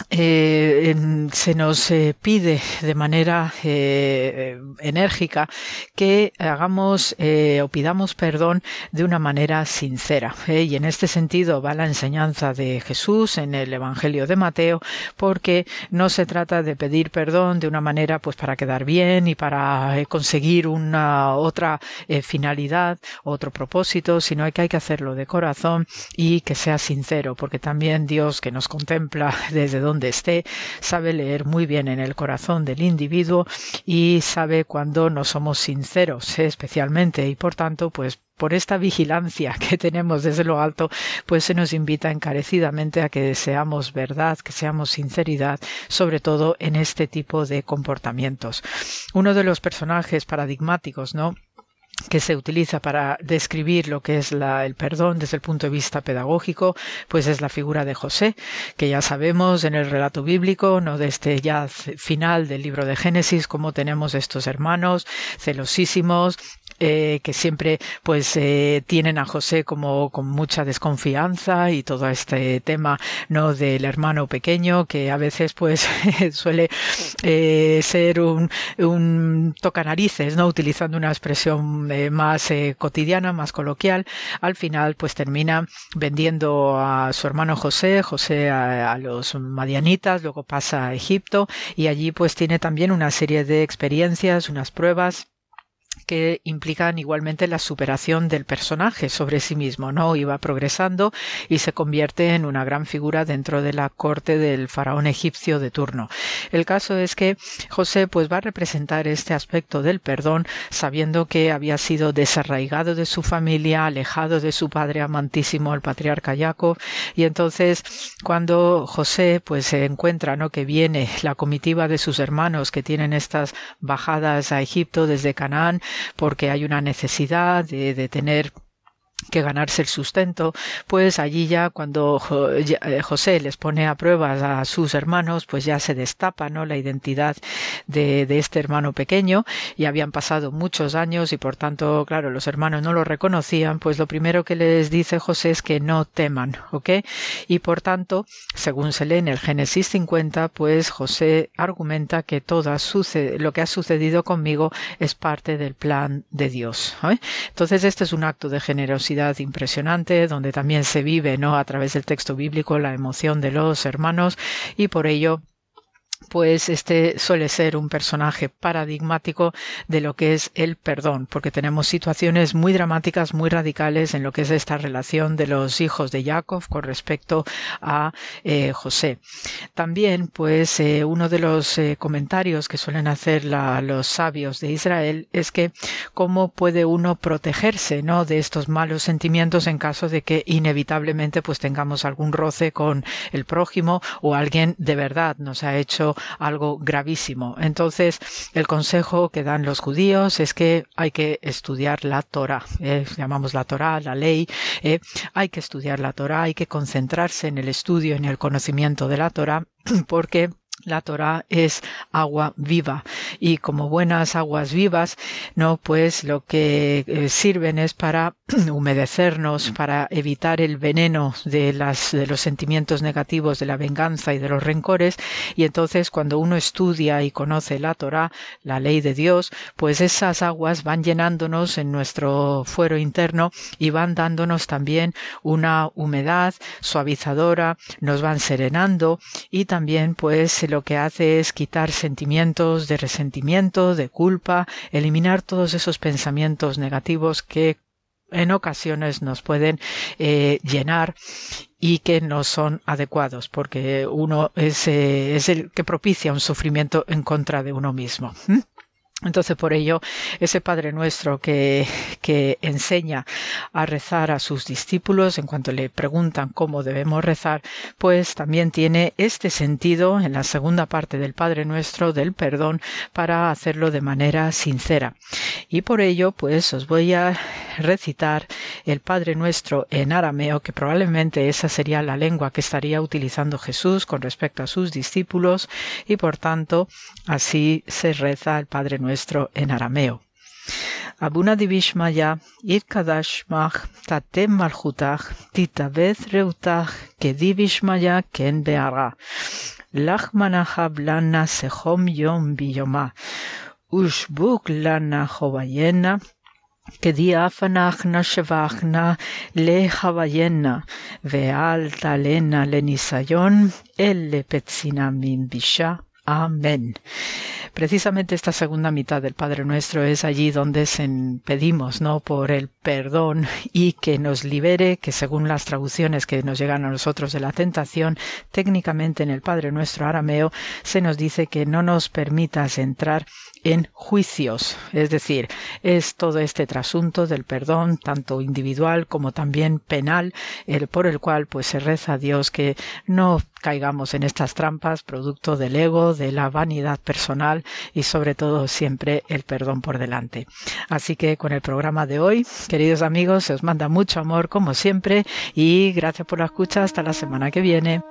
S7: eh, se nos eh, pide de manera eh, enérgica que hagamos o pidamos perdón de una manera sincera. Y en este sentido va la enseñanza de Jesús en el Evangelio de Mateo, porque no se trata de pedir perdón de una manera pues para quedar bien y para conseguir una otra finalidad, otro propósito, sino que hay que hacerlo de corazón y que sea sincero, porque también Dios que nos contempla desde donde esté, sabe leer muy bien en el corazón del individuo y sabe cuando no somos sinceros, especialmente, y por tanto, pues por esta vigilancia que tenemos desde lo alto, pues se nos invita encarecidamente a que seamos verdad, que seamos sinceridad, sobre todo en este tipo de comportamientos. Uno de los personajes paradigmáticos, ¿no? Que se utiliza para describir lo que es la, el perdón desde el punto de vista pedagógico, pues es la figura de José, que ya sabemos en el relato bíblico, no de este ya final del libro de Génesis, cómo tenemos estos hermanos celosísimos, eh, que siempre pues eh, tienen a José como con mucha desconfianza y todo este tema no del hermano pequeño que a veces pues suele eh, ser un, un tocanarices no utilizando una expresión más cotidiana más coloquial. Al final pues termina vendiendo a su hermano José José a, a los madianitas luego pasa a Egipto y allí pues tiene también una serie de experiencias unas pruebas que implican igualmente la superación del personaje sobre sí mismo, ¿no? Iba progresando y se convierte en una gran figura dentro de la corte del faraón egipcio de turno. El caso es que José pues va a representar este aspecto del perdón sabiendo que había sido desarraigado de su familia, alejado de su padre amantísimo, el patriarca Jacob, y entonces cuando José pues se encuentra, ¿no? que viene la comitiva de sus hermanos que tienen estas bajadas a Egipto desde Canaán, porque hay una necesidad de, de tener que ganarse el sustento, pues allí ya cuando eh, José les pone a pruebas a sus hermanos, pues ya se destapa ¿no? la identidad de, de, este hermano pequeño y habían pasado muchos años y por tanto, claro, los hermanos no lo reconocían, pues lo primero que les dice José es que no teman, ¿ok? Y por tanto, según se lee en el Génesis 50, pues José argumenta que todo lo que ha sucedido conmigo es parte del plan de Dios. ¿eh? Entonces, este es un acto de generosidad impresionante, donde también se vive, ¿no? A través del texto bíblico la emoción de los hermanos y por ello pues este suele ser un personaje paradigmático de lo que es el perdón, porque tenemos situaciones muy dramáticas, muy radicales en lo que es esta relación de los hijos de Jacob con respecto a eh, José. También, pues, eh, uno de los eh, comentarios que suelen hacer los sabios de Israel es que cómo puede uno protegerse, ¿no? De estos malos sentimientos en caso de que inevitablemente, pues, tengamos algún roce con el prójimo o alguien de verdad nos ha hecho algo gravísimo. Entonces, el consejo que dan los judíos es que hay que estudiar la Torah, eh, llamamos la Torah, la ley, eh, hay que estudiar la Torah, hay que concentrarse en el estudio, en el conocimiento de la Torah, porque la Torah es agua viva. Y como buenas aguas vivas, no, pues lo que eh, sirven es para humedecernos, para evitar el veneno de las de los sentimientos negativos de la venganza y de los rencores. Y entonces cuando uno estudia y conoce la Torah, la ley de Dios, pues esas aguas van llenándonos en nuestro fuero interno y van dándonos también una humedad suavizadora, nos van serenando y también pues lo que hace es quitar sentimientos de resentimiento, de culpa, eliminar todos esos pensamientos negativos que en ocasiones nos pueden eh, llenar y que no son adecuados, porque uno eh, es, el que propicia un sufrimiento en contra de uno mismo. Entonces, por ello, ese Padre nuestro que, que, enseña a rezar a sus discípulos en cuanto le preguntan cómo debemos rezar, pues también tiene este sentido en la segunda parte del Padre nuestro del perdón para hacerlo de manera sincera. Y por ello, pues os voy a recitar el Padre nuestro en arameo, que probablemente esa sería la lengua que estaría utilizando Jesús con respecto a sus discípulos, y por tanto, así se reza el Padre nuestro nuestro en arameo. Abuna divishmaya, ir kadashmach, tatem malchutach, titavez reutach, que divishmaya ken beara. Lachmanaha blana sehom yom biyoma. Ushbuk lana shevachna le javayena, veal talena lenisayon, el le min bisha. Amén. Precisamente esta segunda mitad del Padre Nuestro es allí donde pedimos, ¿no? Por el perdón y que nos libere, que según las traducciones que nos llegan a nosotros de la tentación, técnicamente en el Padre Nuestro arameo se nos dice que no nos permitas entrar en juicios, es decir, es todo este trasunto del perdón, tanto individual como también penal, el por el cual pues se reza a Dios que no caigamos en estas trampas producto del ego, de la vanidad personal y sobre todo siempre el perdón por delante. Así que con el programa de hoy, queridos amigos, se os manda mucho amor como siempre y gracias por la escucha hasta la semana que viene.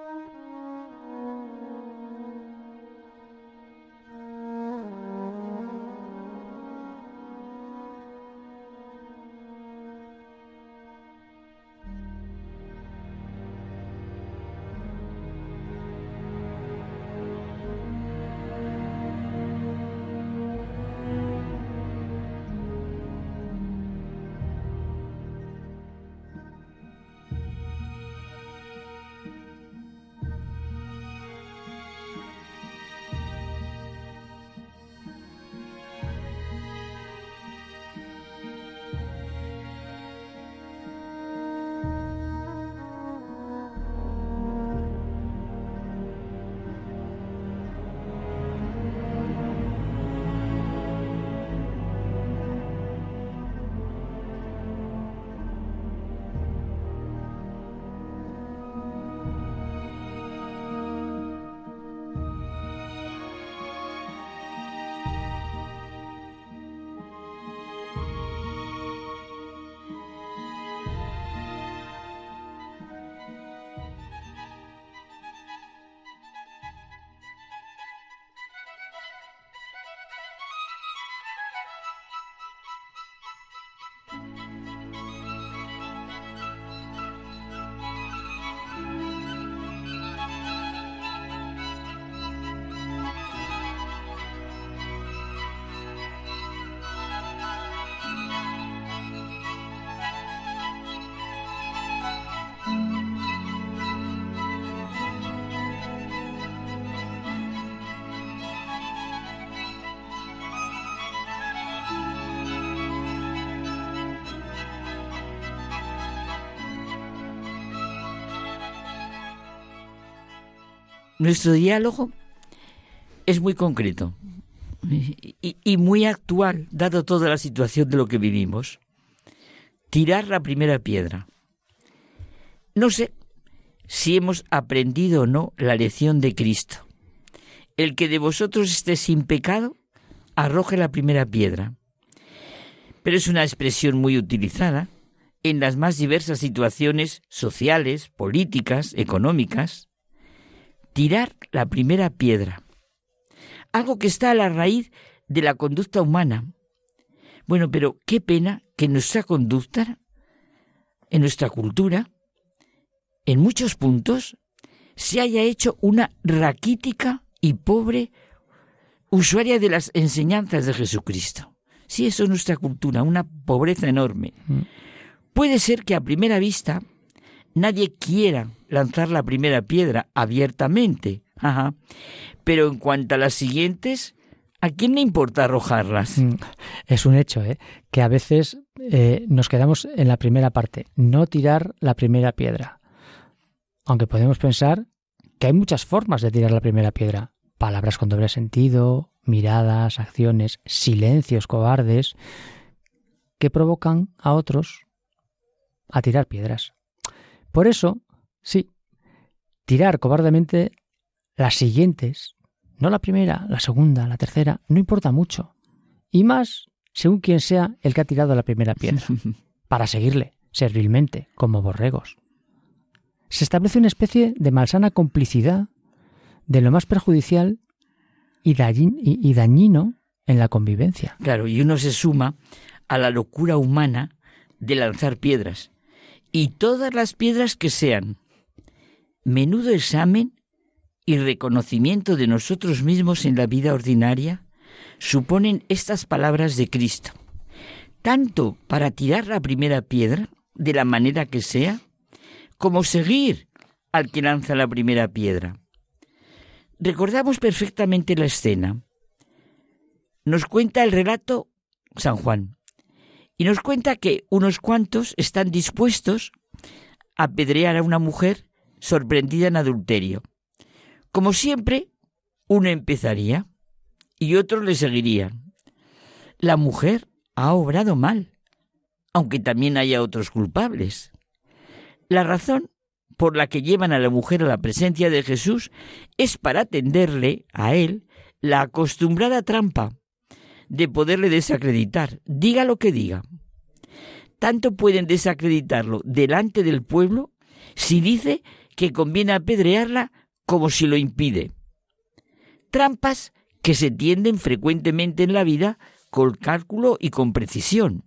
S8: Nuestro diálogo es muy concreto y, muy actual, dado toda la situación de lo que vivimos. Tirar la primera piedra. No sé si hemos aprendido o no la lección de Cristo. El que de vosotros esté sin pecado, arroje la primera piedra. Pero es una expresión muy utilizada en las más diversas situaciones sociales, políticas, económicas. Tirar la primera piedra. Algo que está a la raíz de la conducta humana. Bueno, pero qué pena que nuestra conducta, en nuestra cultura, en muchos puntos, se haya hecho una raquítica y pobre usuaria de las enseñanzas de Jesucristo. Sí, eso es nuestra cultura, una pobreza enorme. Mm. Puede ser que a primera vista nadie quiera lanzar la primera piedra abiertamente, Ajá. pero en cuanto a las siguientes, ¿a quién le importa arrojarlas? Mm.
S9: Es un hecho, ¿eh? que a veces eh, nos quedamos en la primera parte, no tirar la primera piedra. Aunque podemos pensar que hay muchas formas de tirar la primera piedra palabras con doble sentido, miradas, acciones, silencios cobardes, que provocan a otros a tirar piedras. Por eso, sí, tirar cobardemente las siguientes, no la primera, la segunda, la tercera, no importa mucho. Y más según quien sea el que ha tirado la primera piedra, para seguirle, servilmente, como borregos. Se establece una especie de malsana complicidad de lo más perjudicial y, dañino en la convivencia.
S8: Claro, y uno se suma a la locura humana de lanzar piedras. Y todas las piedras que sean. Menudo examen y reconocimiento de nosotros mismos en la vida ordinaria suponen estas palabras de Cristo. Tanto para tirar la primera piedra, de la manera que sea, como seguir al que lanza la primera piedra. Recordamos perfectamente la escena. Nos cuenta el relato San Juan y nos cuenta que unos cuantos están dispuestos a apedrear a una mujer sorprendida en adulterio. Como siempre, uno empezaría y otros le seguirían. La mujer ha obrado mal, aunque también haya otros culpables. La razón por la que llevan a la mujer a la presencia de Jesús es para tenderle a él la acostumbrada trampa de poderle desacreditar, diga lo que diga. Tanto pueden desacreditarlo delante del pueblo si dice que conviene apedrearla como si lo impide. Trampas que se tienden frecuentemente en la vida con cálculo y con precisión.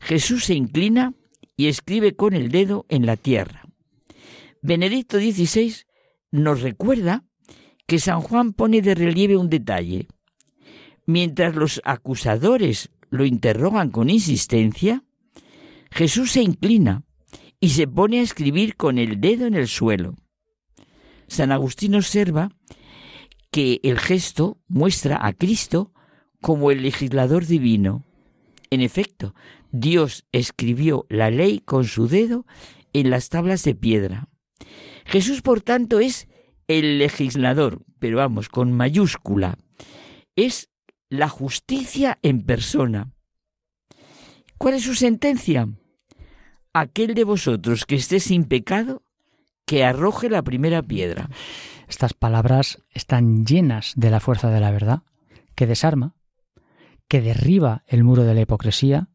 S8: Jesús se inclina y escribe con el dedo en la tierra. Benedicto XVI nos recuerda que San Juan pone de relieve un detalle. Mientras los acusadores lo interrogan con insistencia, Jesús se inclina y se pone a escribir con el dedo en el suelo. San Agustín observa que el gesto muestra a Cristo como el legislador divino. En efecto, Dios escribió la ley con su dedo en las tablas de piedra. Jesús, por tanto, es el legislador, pero vamos, con mayúscula. Es la justicia en persona. ¿Cuál es su sentencia? Aquel de vosotros que esté sin pecado, que arroje la primera piedra.
S9: Estas palabras están llenas de la fuerza de la verdad, que desarma, que derriba el muro de la hipocresía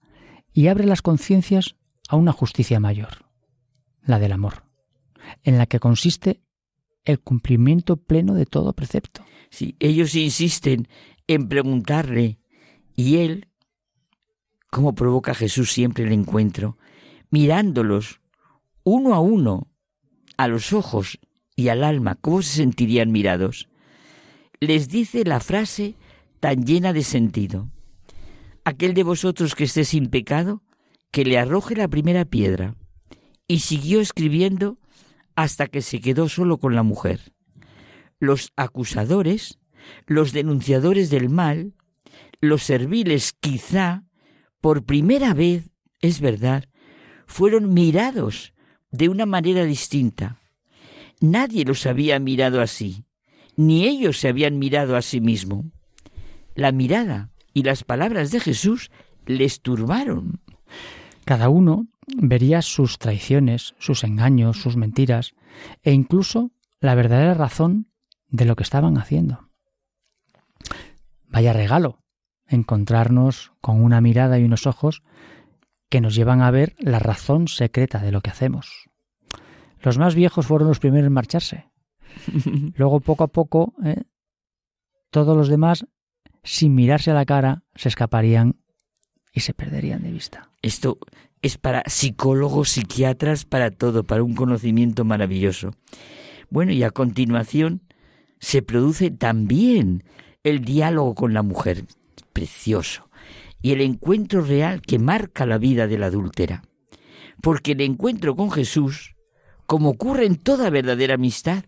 S9: y abre las conciencias a una justicia mayor, la del amor en la que consiste el cumplimiento pleno de todo precepto.
S8: Sí, ellos insisten en preguntarle y él, ¿cómo provoca Jesús siempre el encuentro? Mirándolos uno a uno, a los ojos y al alma, ¿cómo se sentirían mirados? Les dice la frase tan llena de sentido. Aquel de vosotros que esté sin pecado, que le arroje la primera piedra. Y siguió escribiendo hasta que se quedó solo con la mujer. Los acusadores, los denunciadores del mal, los serviles quizá, por primera vez, es verdad, fueron mirados de una manera distinta. Nadie los había mirado así, ni ellos se habían mirado a sí mismo. La mirada y las palabras de Jesús les turbaron.
S9: Cada uno vería sus traiciones, sus engaños, sus mentiras e incluso la verdadera razón de lo que estaban haciendo. Vaya regalo encontrarnos con una mirada y unos ojos que nos llevan a ver la razón secreta de lo que hacemos. Los más viejos fueron los primeros en marcharse. Luego, poco a poco, ¿eh? todos los demás, sin mirarse a la cara, se escaparían y se perderían de vista.
S8: Esto es para psicólogos, psiquiatras, para todo, para un conocimiento maravilloso. Bueno, y a continuación se produce también el diálogo con la mujer, precioso, y el encuentro real que marca la vida de la adúltera. Porque el encuentro con Jesús, como ocurre en toda verdadera amistad,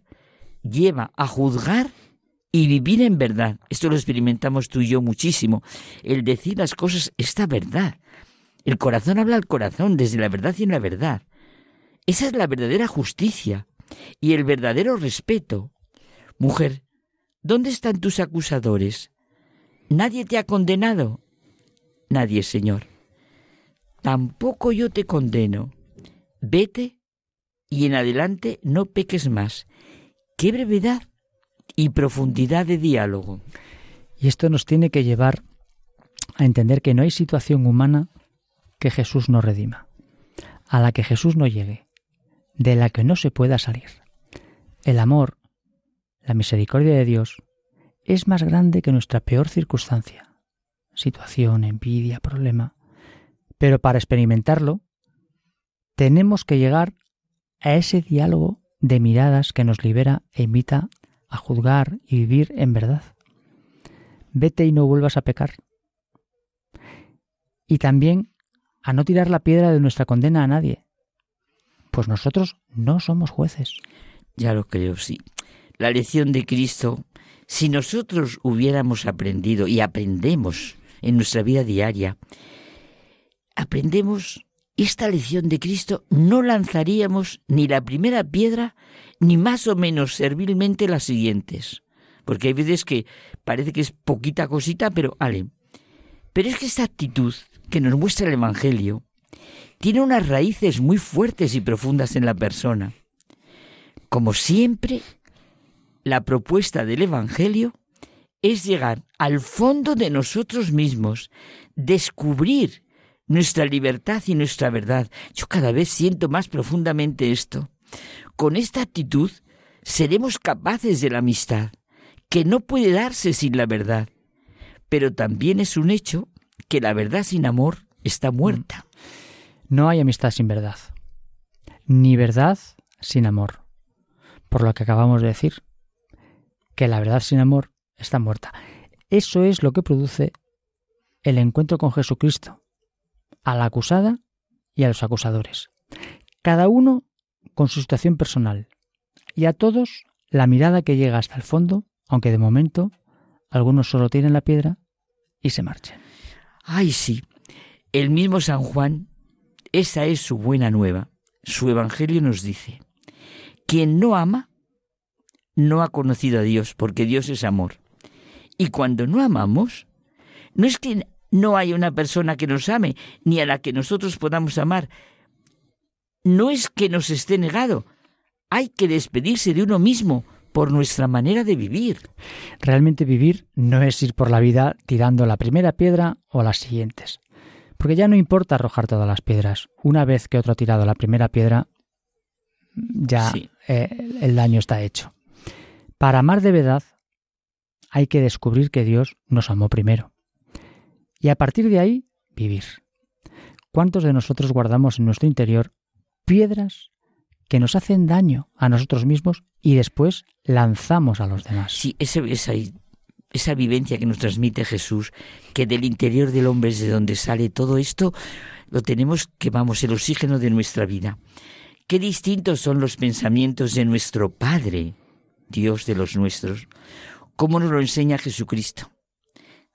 S8: lleva a juzgar y vivir en verdad. Esto lo experimentamos tú y yo muchísimo. El decir las cosas, esta verdad. El corazón habla al corazón desde la verdad y en la verdad. Esa es la verdadera justicia y el verdadero respeto. Mujer, ¿dónde están tus acusadores? ¿Nadie te ha condenado? Nadie, Señor. Tampoco yo te condeno. Vete y en adelante no peques más. Qué brevedad y profundidad de diálogo.
S9: Y esto nos tiene que llevar a entender que no hay situación humana que Jesús no redima, a la que Jesús no llegue, de la que no se pueda salir. El amor, la misericordia de Dios, es más grande que nuestra peor circunstancia, situación, envidia, problema. Pero para experimentarlo, tenemos que llegar a ese diálogo de miradas que nos libera e invita a juzgar y vivir en verdad. Vete y no vuelvas a pecar. Y también a no tirar la piedra de nuestra condena a nadie. Pues nosotros no somos jueces.
S8: Ya lo creo, sí. La lección de Cristo, si nosotros hubiéramos aprendido y aprendemos en nuestra vida diaria, aprendemos esta lección de Cristo, no lanzaríamos ni la primera piedra, ni más o menos servilmente las siguientes. Porque hay veces que parece que es poquita cosita, pero ale. Pero es que esta actitud que nos muestra el Evangelio tiene unas raíces muy fuertes y profundas en la persona. Como siempre, la propuesta del Evangelio es llegar al fondo de nosotros mismos, descubrir nuestra libertad y nuestra verdad. Yo cada vez siento más profundamente esto. Con esta actitud seremos capaces de la amistad, que no puede darse sin la verdad. Pero también es un hecho que la verdad sin amor está muerta.
S9: No hay amistad sin verdad, ni verdad sin amor. Por lo que acabamos de decir, que la verdad sin amor está muerta. Eso es lo que produce el encuentro con Jesucristo, a la acusada y a los acusadores. Cada uno con su situación personal y a todos la mirada que llega hasta el fondo, aunque de momento algunos solo tienen la piedra y se marchen.
S8: Ay, sí, el mismo San Juan, esa es su buena nueva. Su Evangelio nos dice, quien no ama, no ha conocido a Dios, porque Dios es amor. Y cuando no amamos, no es que no haya una persona que nos ame, ni a la que nosotros podamos amar. No es que nos esté negado, hay que despedirse de uno mismo por nuestra manera de vivir.
S9: Realmente vivir no es ir por la vida tirando la primera piedra o las siguientes. Porque ya no importa arrojar todas las piedras. Una vez que otro ha tirado la primera piedra, ya eh, el daño está hecho. Para amar de verdad hay que descubrir que Dios nos amó primero. Y a partir de ahí, vivir. ¿Cuántos de nosotros guardamos en nuestro interior piedras que nos hacen daño a nosotros mismos y después lanzamos a los demás?
S8: Sí, esa, esa vivencia que nos transmite Jesús, que del interior del hombre es de donde sale todo esto, lo tenemos que, vamos, el oxígeno de nuestra vida. Qué distintos son los pensamientos de nuestro Padre, Dios de los nuestros, como nos lo enseña Jesucristo.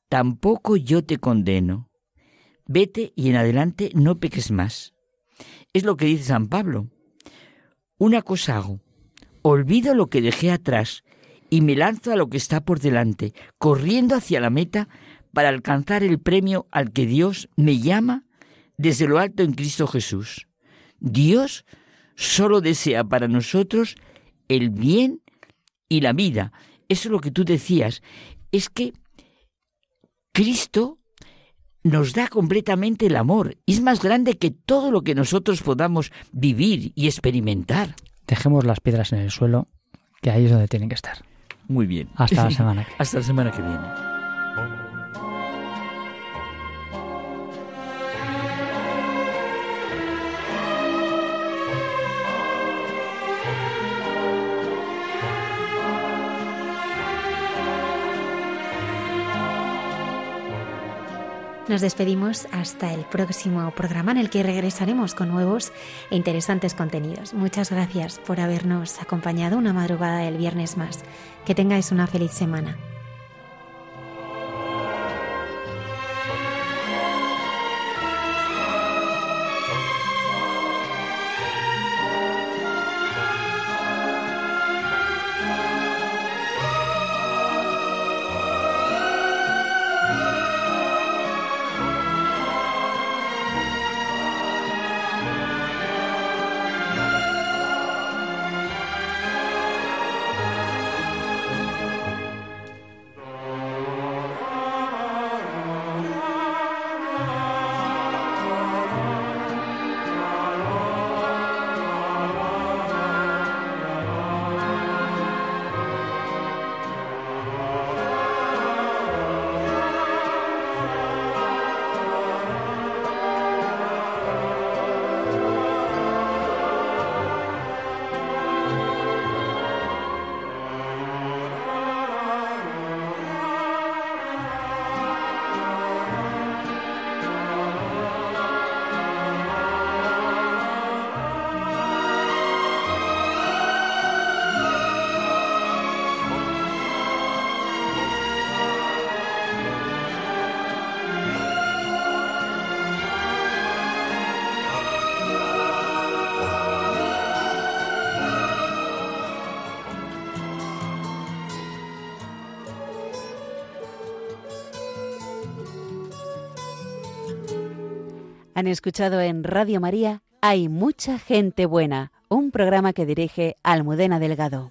S8: Tampoco yo te condeno. Vete y en adelante no peques más. Es lo que dice San Pablo. Una cosa hago. Olvido lo que dejé atrás y me lanzo a lo que está por delante, corriendo hacia la meta para alcanzar el premio al que Dios me llama desde lo alto en Cristo Jesús. Dios solo desea para nosotros el bien y la vida. Eso es lo que tú decías. Es que Cristo nos da completamente el amor. Es más grande que todo lo que nosotros podamos vivir y experimentar.
S9: Dejemos las piedras en el suelo, que ahí es donde tienen que estar.
S8: Muy bien.
S9: Hasta la semana que
S8: Hasta la semana que viene.
S1: Nos despedimos hasta el próximo programa en el que regresaremos con nuevos e interesantes contenidos. Muchas gracias por habernos acompañado una madrugada del viernes más. Que tengáis una feliz semana.
S10: Han escuchado en Radio María Hay mucha gente buena, un programa que dirige Almudena Delgado.